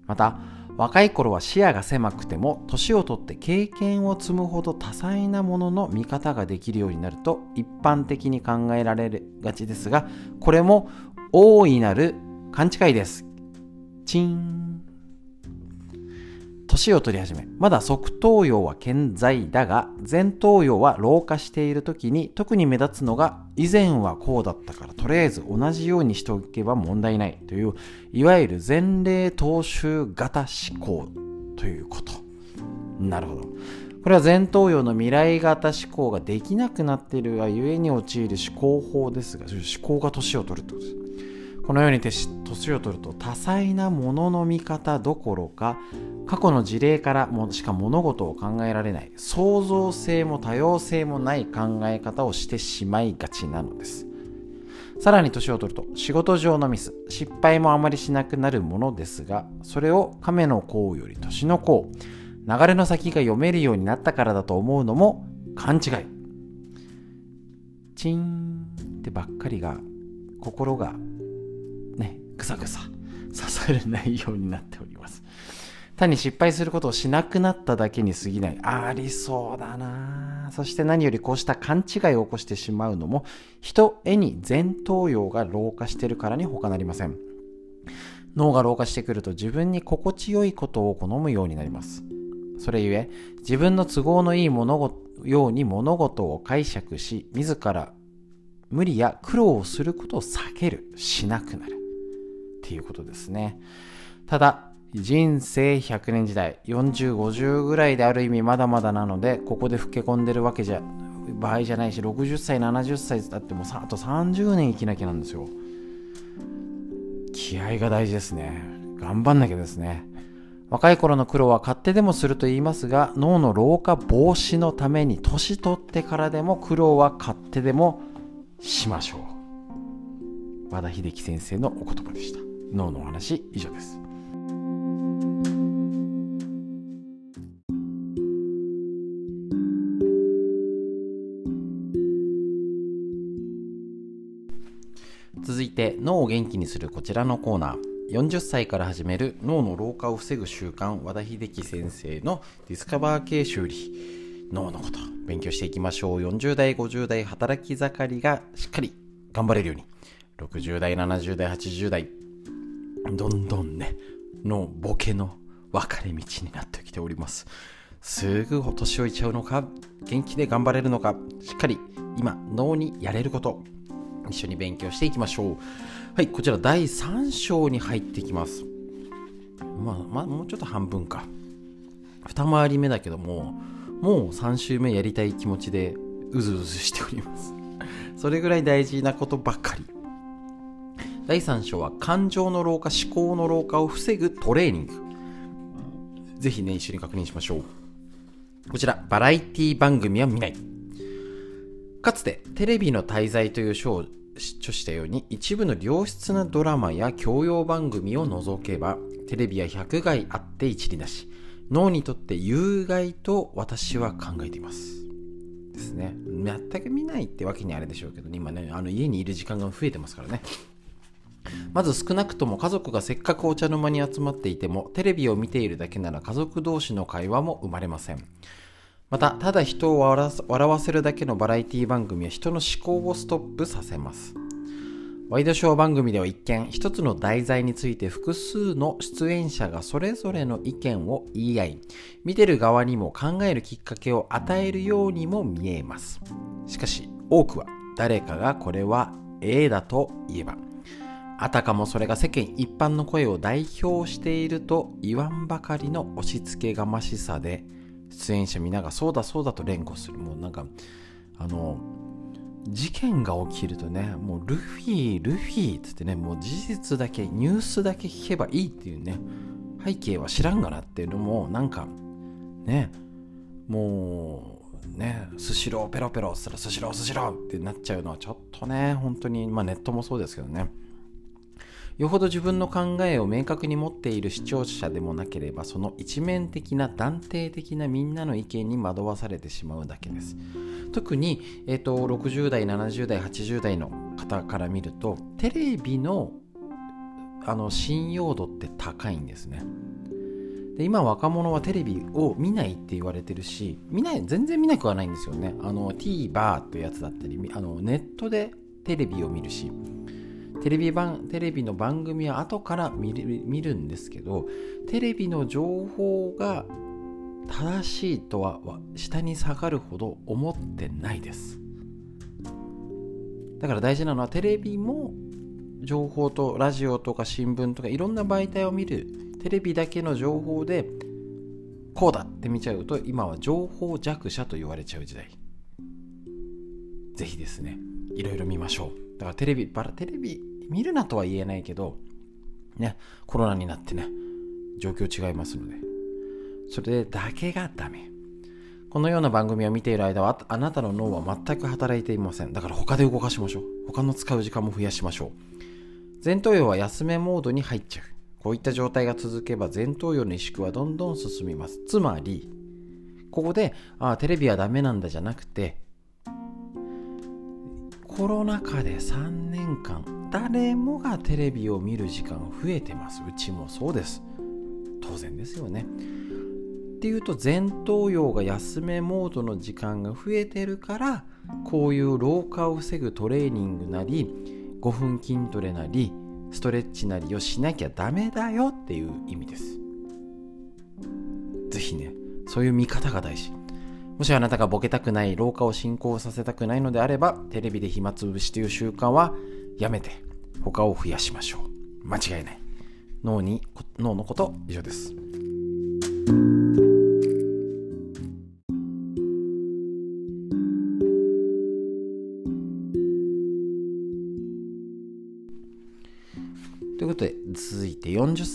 また、若い頃は視野が狭くても年をとって経験を積むほど多彩なものの見方ができるようになると一般的に考えられがちですがこれも大いなる勘違いですチン年を取り始めまだ側頭葉は健在だが前頭葉は老化している時に特に目立つのが以前はこうだったからとりあえず同じようにしておけば問題ないといういわゆる前例踏襲型思考ということ。なるほど。これは前頭葉の未来型思考ができなくなっているがゆえに陥る思考法ですが思考が年を取るってこと。ですこのように年を取ると多彩なものの見方どころか過去の事例からもしか物事を考えられない創造性も多様性もない考え方をしてしまいがちなのです。さらに年を取ると仕事上のミス失敗もあまりしなくなるものですがそれを亀の甲より年の甲流れの先が読めるようになったからだと思うのも勘違い。チンってばっかりが心がぐさぐさ刺されないようになっております。単に失敗することをしなくなっただけに過ぎない。ありそうだな。そして何よりこうした勘違いを起こしてしまうのも人絵に前頭葉が老化してるからに他なりません。脳が老化してくると自分に心地よいことを好むようになります。それゆえ自分の都合のいい物事ように物事を解釈し自ら無理や苦労をすることを避ける。しなくなる。っていうことですね。ただ、人生100年時代、40、50ぐらいである意味まだまだなので、ここで老け込んでるわけじゃ、場合じゃないし、60歳、70歳だってもうあと30年生きなきゃなんですよ。気合が大事ですね。頑張んなきゃですね。若い頃の苦労は勝手でもすると言いますが、脳の老化防止のために年取ってからでも苦労は勝手でもしましょう。和田秀樹先生のお言葉でした。脳のお話以上です。続いて脳を元気にするこちらのコーナー。40歳から始める脳の老化を防ぐ習慣和田秀樹先生のディスカバー系修理。脳のこと勉強していきましょう。40代50代働き盛りがしっかり頑張れるように。60代70代80代どんどんね、のボケの分かれ道になってきております。すぐお年老いちゃうのか、元気で頑張れるのか、しっかり今、脳にやれること、一緒に勉強していきましょう。はい、こちら第3章に入ってきます。まあ、まあ、もうちょっと半分か。二回り目だけども、もう3週目やりたい気持ちでうずうずしておりますそれぐらい大事なことばっかり第3章は感情の老化思考の老化を防ぐトレーニング。ぜひね一緒に確認しましょう。こちらバラエティ番組は見ない。かつてテレビの滞在という章を著したように一部の良質なドラマや教養番組を除けばテレビは百害あって一理なし脳にとって有害と私は考えています。ですね。全く見ないってわけにあれでしょうけど、ね。今ねあの家にいる時間が増えてますからね。まず少なくとも家族がせっかくお茶の間に集まっていてもテレビを見ているだけなら家族同士の会話も生まれません。またただ人を笑わせるだけのバラエティ番組は人の思考をストップさせます。ワイドショー番組では一見一つの題材について複数の出演者がそれぞれの意見を言い合い見てる側にも考えるきっかけを与えるようにも見えます。しかし多くは誰かがこれは A だと言えばあたかもそれが世間一般の声を代表していると言わんばかりの押し付けがましさで出演者皆がそうだそうだと連呼する。もうなんかあの事件が起きるとね、もうルフィ、ルフィっつってね、もう事実だけ、ニュースだけ聞けばいいっていうね、背景は知らんがなっていうのも、なんか、ね、もう、ね、スシローペロペロっつったらスシロースシローってなっちゃうのはちょっとね、本当に、まあネットもそうですけどね、よほど自分の考えを明確に持っている視聴者でもなければその一面的な断定的なみんなの意見に惑わされてしまうだけです。特に、えーと、60代70代80代の方から見るとテレビのあの信用度って高いんですね。で今若者はテレビを見ないって言われてるし見ない全然見なくはないんですよね。あの TVer というやつだったりあのネットでテレビを見るし。テレビ版テレビの番組は後から見る見るんですけどテレビの情報が正しいとは下に下がるほど思ってないです。だから大事なのはテレビも情報とラジオとか新聞とかいろんな媒体を見るテレビだけの情報でこうだって見ちゃうと今は情報弱者と言われちゃう時代。ぜひですねいろいろ見ましょう。だからテレビバラテレビ見るなとは言えないけど、ね、コロナになってね、状況違いますので、それだけがダメ。このような番組を見ている間は、あなたの脳は全く働いていません。だから他で動かしましょう。他の使う時間も増やしましょう。前頭葉は休めモードに入っちゃう。こういった状態が続けば前頭葉の萎縮はどんどん進みます。つまり、ここで、ああ、テレビはダメなんだじゃなくて、コロナ禍で3年間誰もがテレビを見る時間増えてます。うちもそうです。当然ですよね。っていうと前頭葉が休めモードの時間が増えてるからこういう老化を防ぐトレーニングなり5分筋トレなりストレッチなりをしなきゃダメだよっていう意味です。是非ねそういう見方が大事。もしあなたがボケたくない老化を進行させたくないのであればテレビで暇つぶしという習慣はやめて他を増やしましょう。間違いない。脳に脳のこと以上です。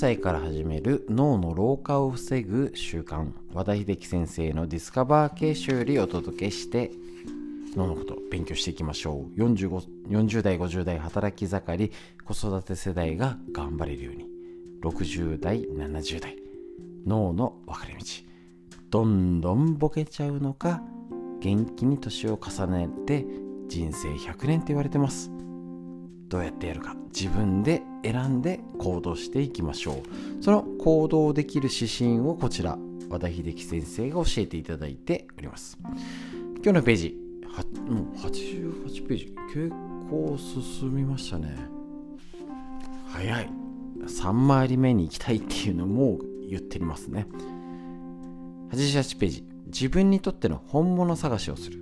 歳から始める脳の老化を防ぐ習慣。和田秀樹先生のディスカバー形式よりお届けして脳のこと勉強していきましょう。40代50代働き盛り子育て世代が頑張れるように。60代70代。脳の分かれ道。どんどんボケちゃうのか元気に年を重ねて人生100年って言われてます。どうやってやるか自分で選んで行動していきましょう。その行動できる指針をこちら和田秀樹先生が教えていただいております。今日のページはもう88ページ結構進みましたね。早い。3回り目に行きたいっていうのも言ってますね。88ページ。自分にとっての本物探しをする。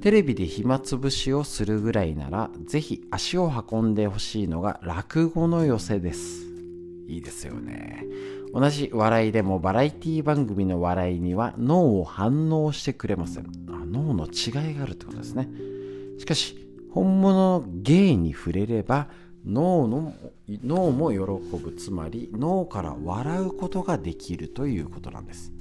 テレビで暇つぶしをするぐらいならぜひ足を運んでほしいのが落語の寄せです。いいですよね。同じ笑いでもバラエティ番組の笑いには脳を反応してくれません。脳の違いがあるってことですね。しかし本物の芸に触れれば脳の脳も喜ぶ。つまり脳から笑うことができるということなんです。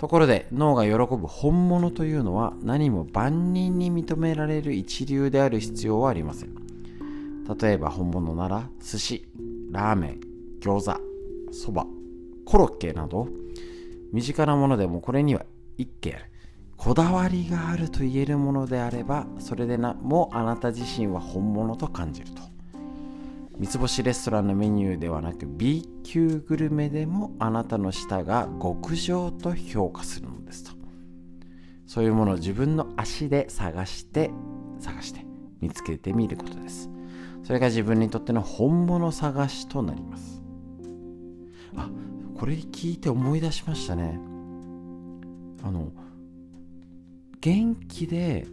ところで脳が喜ぶ本物というのは何も万人に認められる一流である必要はありません。例えば本物なら寿司ラーメン餃子そばコロッケなど身近なものでもこれには一軒ある。こだわりがあると言えるものであればそれでなもあなた自身は本物と感じると。三つ星レストランのメニューではなく B 級グルメでもあなたの舌が極上と評価するのですと。そういうものを自分の足で探して探して見つけてみることです。それが自分にとっての本物探しとなります。あこれ聞いて思い出しましたね。あの元気で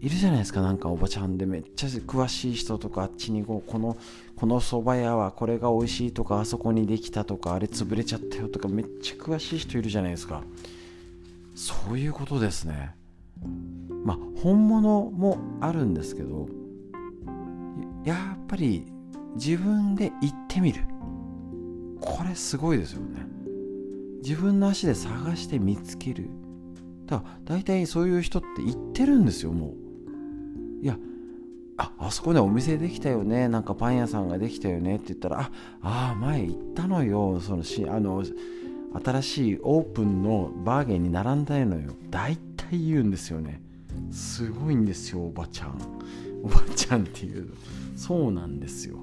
いるじゃないですかなんかおばちゃんでめっちゃ詳しい人とかあっちにこうこのこの蕎麦屋はこれが美味しいとかあそこにできたとかあれ潰れちゃったよとかめっちゃ詳しい人いるじゃないですか。そういうことですね。まあ本物もあるんですけどやっぱり自分で行ってみる。これすごいですよね。自分の足で探して見つける。だから大体そういう人って言ってるんですよもう。いやああそこでお店できたよね。なんかパン屋さんができたよね。って言ったらああ前行ったのよ。そのしあの新しいオープンのバーゲンに並んだのよ。大体言うんですよね。すごいんですよおばちゃん。おばちゃんっていうそうなんですよ。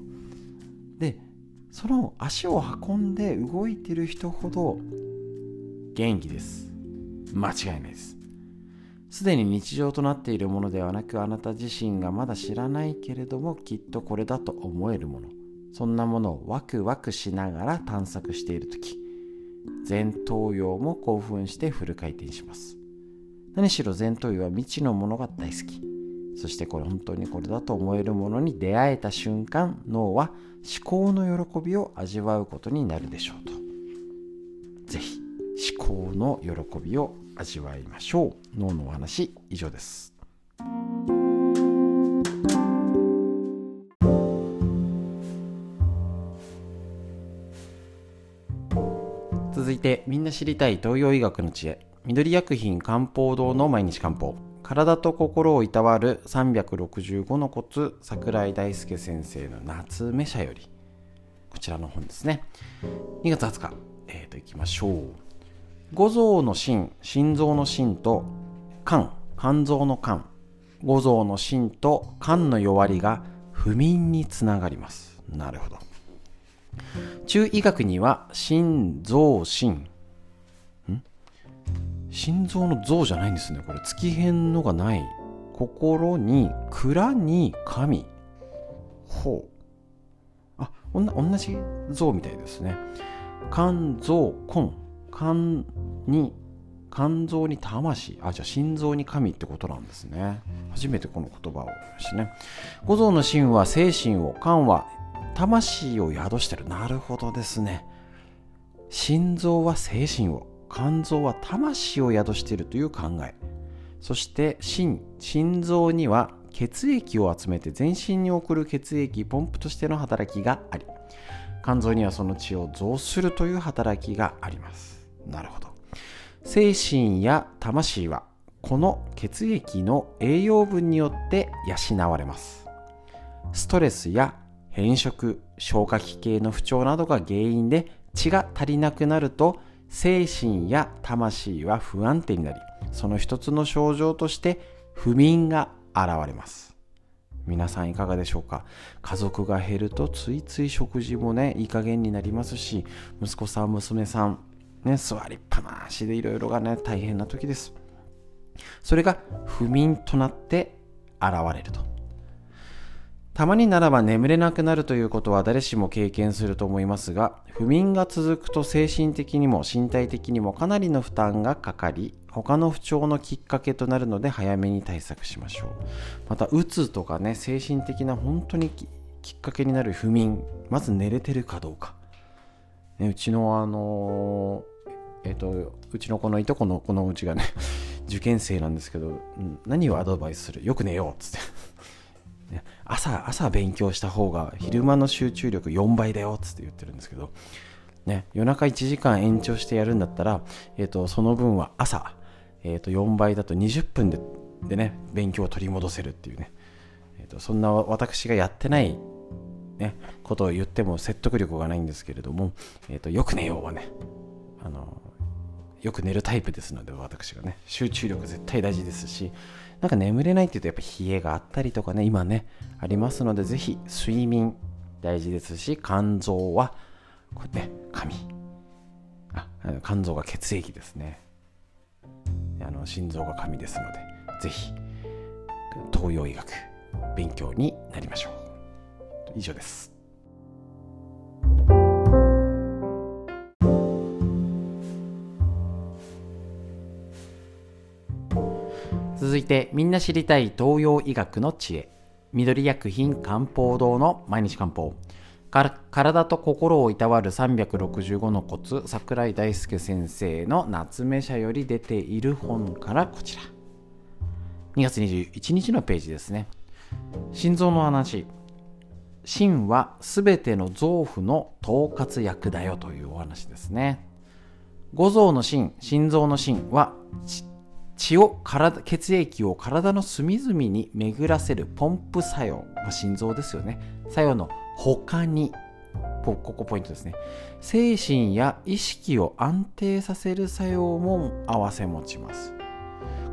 でその足を運んで動いてる人ほど元気です。間違いないです。すでに日常となっているものではなくあなた自身がまだ知らないけれどもきっとこれだと思えるもの。そんなものをワクワクしながら探索している時前頭葉も興奮してフル回転します。何しろ前頭葉は未知のものが大好き。そしてこれ本当にこれだと思えるものに出会えた瞬間脳は思考の喜びを味わうことになるでしょうと。の喜びを味わいましょう。脳のお話以上です。続いてみんな知りたい東洋医学の知恵。緑薬品漢方堂の毎日漢方。体と心をいたわる365のコツ桜井大輔先生の夏目社より。こちらの本ですね。2月20日。えっ、ー、といきましょう。五臓の心心臓の心と肝肝臓の肝。五臓の心と肝の弱りが不眠につながります。なるほど。中医学には心臓心。心臓の臓じゃないんですね。これ月辺のがない。心に蔵に神。ほう。あ同じ像みたいですね。肝臓根。肝に肝臓に魂あじゃあ心臓に神ってことなんですね。初めてこの言葉をしね。五臓の心は精神を肝は魂を宿してる。なるほどですね。心臓は精神を肝臓は魂を宿しているという考え。そして心心臓には血液を集めて全身に送る血液ポンプとしての働きがあり肝臓にはその血を増するという働きがあります。なるほど。精神や魂はこの血液の栄養分によって養われます。ストレスや変色消化器系の不調などが原因で血が足りなくなると精神や魂は不安定になりその一つの症状として不眠が現れます。皆さんいかがでしょうか？家族が減るとついつい食事もねいい加減になりますし息子さん娘さんね、座りっぱなしでいろいろがね、大変な時です。それが不眠となって現れると。たまにならば眠れなくなるということは誰しも経験すると思いますが、不眠が続くと精神的にも身体的にもかなりの負担がかかり、他の不調のきっかけとなるので早めに対策しましょう。また、うつとかね、精神的な本当にきっかけになる不眠、まず寝れてるかどうか。ね、うちのあのえっ、ー、とうちのこのいとこのこのうちがね 受験生なんですけど、何をアドバイスする？よく寝ようっつって、朝朝勉強した方が昼間の集中力4倍だよっつって言ってるんですけど、ね、夜中1時間延長してやるんだったら、えーと、その分は朝、えーと、4倍だと20分ででね勉強を取り戻せるっていうね、えーと、そんな私がやってないね、ことを言っても説得力がないんですけれども、えー、とよく寝ようはねあのよく寝るタイプですので私がね集中力絶対大事ですしなんか眠れないっていうとやっぱ冷えがあったりとかね今ねありますのでぜひ睡眠大事ですし肝臓はこうね髪あ肝臓が血液ですね。あの心臓が髪ですのでぜひ東洋医学勉強になりましょう。以上です。続いてみんな知りたい東洋医学の知恵。緑薬品漢方堂の毎日漢方。体と心をいたわる365のコツ桜井大輔先生の夏目社より出ている本からこちら。2月21日のページですね。心臓の話。心はすべての臓腑の統括役だよというお話ですね。五臓の心心臓の心は血を体血液を体の隅々に巡らせるポンプ作用、まあ、心臓ですよね。作用の他にここポイントですね。精神や意識を安定させる作用も併せ持ちます。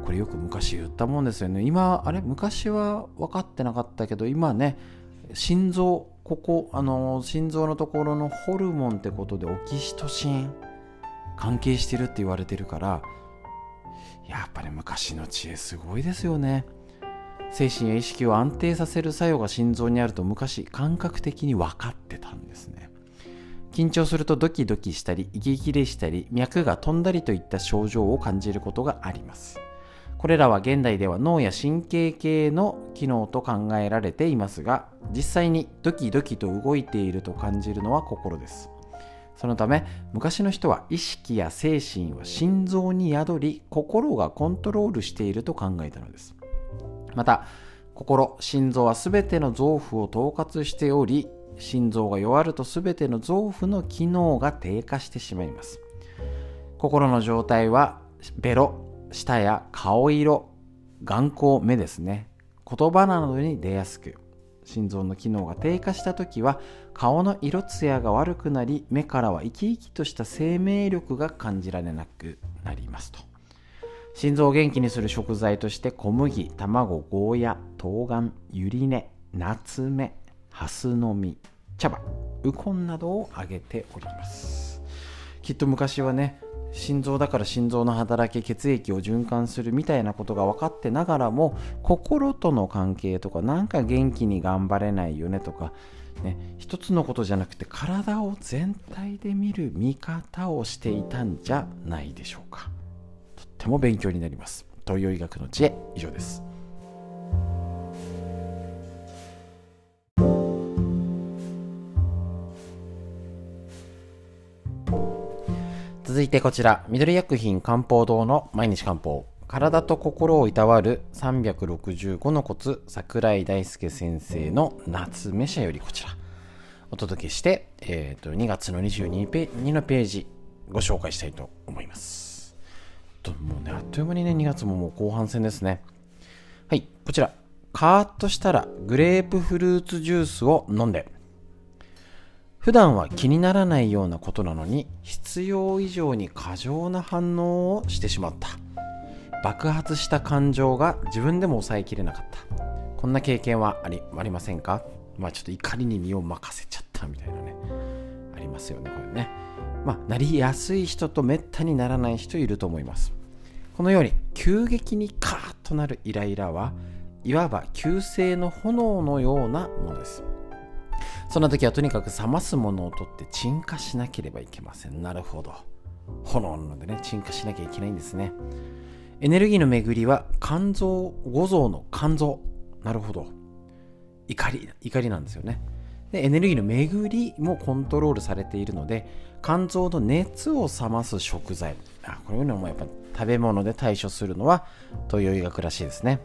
これよく昔言ったもんですよね。今あれ？昔は分かってなかったけど今ね心臓ここあの心臓のところのホルモンってことでオキシトシン関係してるって言われてるからやっぱり昔の知恵すごいですよね。精神や意識を安定させる作用が心臓にあると昔感覚的に分かってたんですね。緊張するとドキドキしたり息切れしたり脈が飛んだりといった症状を感じることがあります。これらは現代では脳や神経系の機能と考えられていますが実際にドキドキと動いていると感じるのは心です。そのため昔の人は意識や精神は心臓に宿り心がコントロールしていると考えたのです。また心心臓は全ての臓腑を統括しており心臓が弱ると全ての臓腑の機能が低下してしまいます。心の状態はベロ舌や顔色眼光目ですね。言葉などに出やすく心臓の機能が低下した時は顔の色艶が悪くなり目からは生き生きとした生命力が感じられなくなりますと。心臓を元気にする食材として小麦卵ゴーヤ冬瓜ゆり根ナツメハスの実茶葉ウコンなどを挙げております。きっと昔はね心臓だから心臓の働き血液を循環するみたいなことが分かってながらも心との関係とかなんか元気に頑張れないよねとかね、一つのことじゃなくて体を全体で見る見方をしていたんじゃないでしょうか。とっても勉強になります。東洋医学の知恵以上です。いてこちら、緑薬品漢方堂の毎日漢方。体と心をいたわる365のコツ、桜井大輔先生の夏目社よりこちら、お届けして、えー、と2月の22ペ2のページ、ご紹介したいと思います。ともうね、あっという間にね、2月ももう後半戦ですね。はい、こちら、カーッとしたらグレープフルーツジュースを飲んで、普段は気にならないようなことなのに必要以上に過剰な反応をしてしまった。爆発した感情が自分でも抑えきれなかった。こんな経験はありありませんか？まあちょっと怒りに身を任せちゃったみたいなね。ありますよねこれね。まあなりやすい人とめったにならない人いると思います。このように急激にカーッとなるイライラはいわば急性の炎のようなものです。そんな時はとにかく冷ますものを取って鎮火しなければいけません。なるほど。炎なのでね、鎮火しなきゃいけないんですね。エネルギーの巡りは肝臓、五臓の肝臓。なるほど。怒り、怒りなんですよね。でエネルギーの巡りもコントロールされているので肝臓の熱を冷ます食材あこういうのもやっぱ食べ物で対処するのは東洋医学らしいですね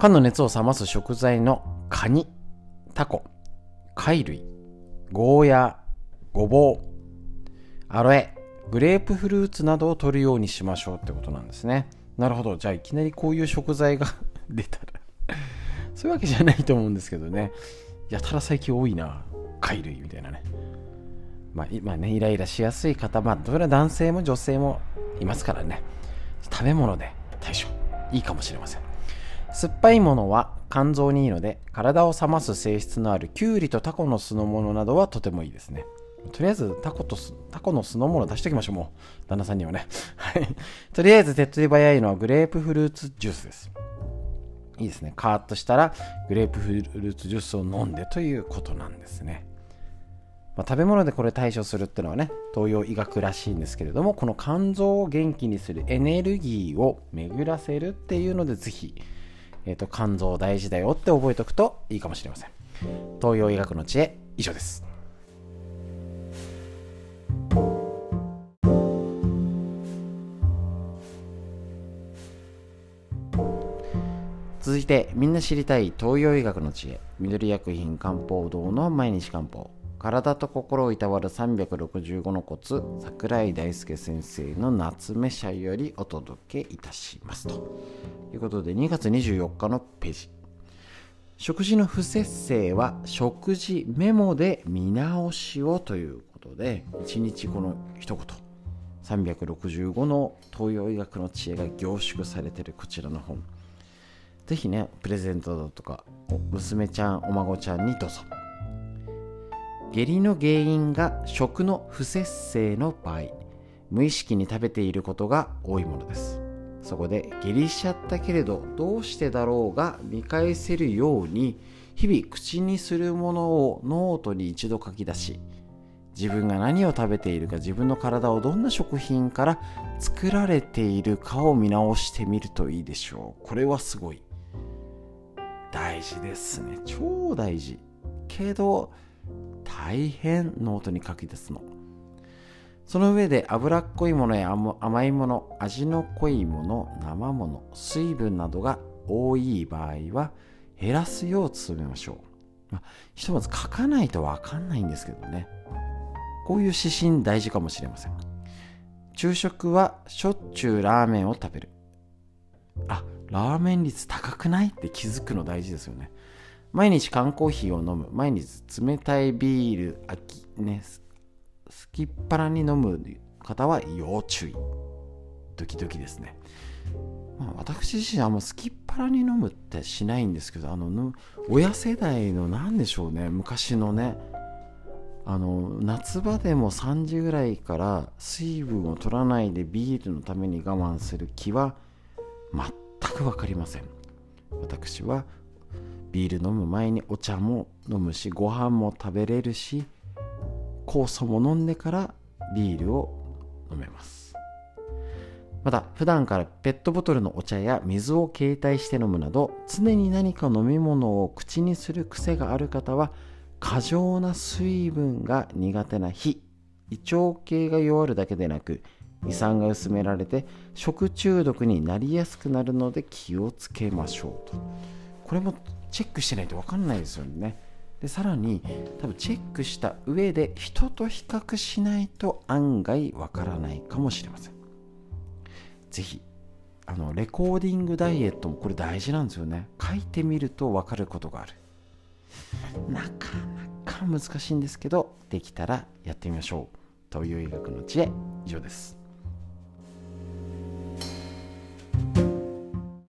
肝の熱を冷ます食材のカニタコ貝類ゴーヤごぼうアロエグレープフルーツなどを取るようにしましょうってことなんですね。なるほど。じゃあいきなりこういう食材が 出たら。そういうわけじゃないと思うんですけどね。やたら最近多いな。貝類みたいなね。まあ、今ねイライラしやすい方まあそれ男性も女性もいますからね。食べ物で対処。いいかもしれません。酸っぱいものは肝臓にいいので体を冷ます性質のあるきゅうりとタコの酢の物などはとてもいいですね。とりあえずタコとタコの酢の物出しておきましょう。もう旦那さんにはね。はい。とりあえず手っ取り早いのはグレープフルーツジュースです。いいですね。カーッとしたらグレープフルーツジュースを飲んでということなんですね。まあ、食べ物でこれ対処するっていうのはね東洋医学らしいんですけれどもこの肝臓を元気にするエネルギーを巡らせるっていうのでぜひ、えーと、肝臓大事だよって覚えておくといいかもしれません。東洋医学の知恵以上です。続いてみんな知りたい東洋医学の知恵。緑薬品漢方堂の毎日漢方。体と心をいたわる365のコツ桜井大輔先生の夏目社よりお届けいたしますと。いうことで2月24日のページ。食事の不節制は食事メモで見直しをということで1日この一言。365の東洋医学の知恵が凝縮されているこちらの本。ぜひねプレゼントだとか娘ちゃんお孫ちゃんにどうぞ。下痢の原因が食の不節制の場合無意識に食べていることが多いものです。そこで下痢しちゃったけれどどうしてだろうが見返せるように日々口にするものをノートに一度書き出し自分が何を食べているか自分の体をどんな食品から作られているかを見直してみるといいでしょう。これはすごい。大事ですね。超大事。けど大変ノートに書き出すの。その上で脂っこいものや甘いもの味の濃いもの生もの水分などが多い場合は減らすよう努めましょう、まあ、ひとまず書かないと分かんないんですけどね。こういう指針大事かもしれません。昼食はしょっちゅうラーメンを食べる。あラーメン率高くない？って気づくの大事ですよね。毎日缶コーヒーを飲む。毎日冷たいビールきねすきっ腹に飲む方は要注意。ドキドキですね、まあ、私自身はもうすきっ腹に飲むってしないんですけどあの親世代の何でしょうね。昔のね。あの夏場でも3時ぐらいから水分を取らないでビールのために我慢する気は全く分かりません。私はビール飲む前にお茶も飲むしご飯も食べれるし酵素も飲んでからビールを飲めます。また普段からペットボトルのお茶や水を携帯して飲むなど常に何か飲み物を口にする癖がある方は過剰な水分が苦手な非胃腸系が弱るだけでなく胃酸が薄められて食中毒になりやすくなるので気をつけましょうと。これもチェックしてないと分かんないですよね。でさらに多分チェックした上で人と比較しないと案外わからないかもしれません。是非あのレコーディングダイエットもこれ大事なんですよね。書いてみると分かることがある。なかなか難しいんですけどできたらやってみましょう。という医学の知恵以上です。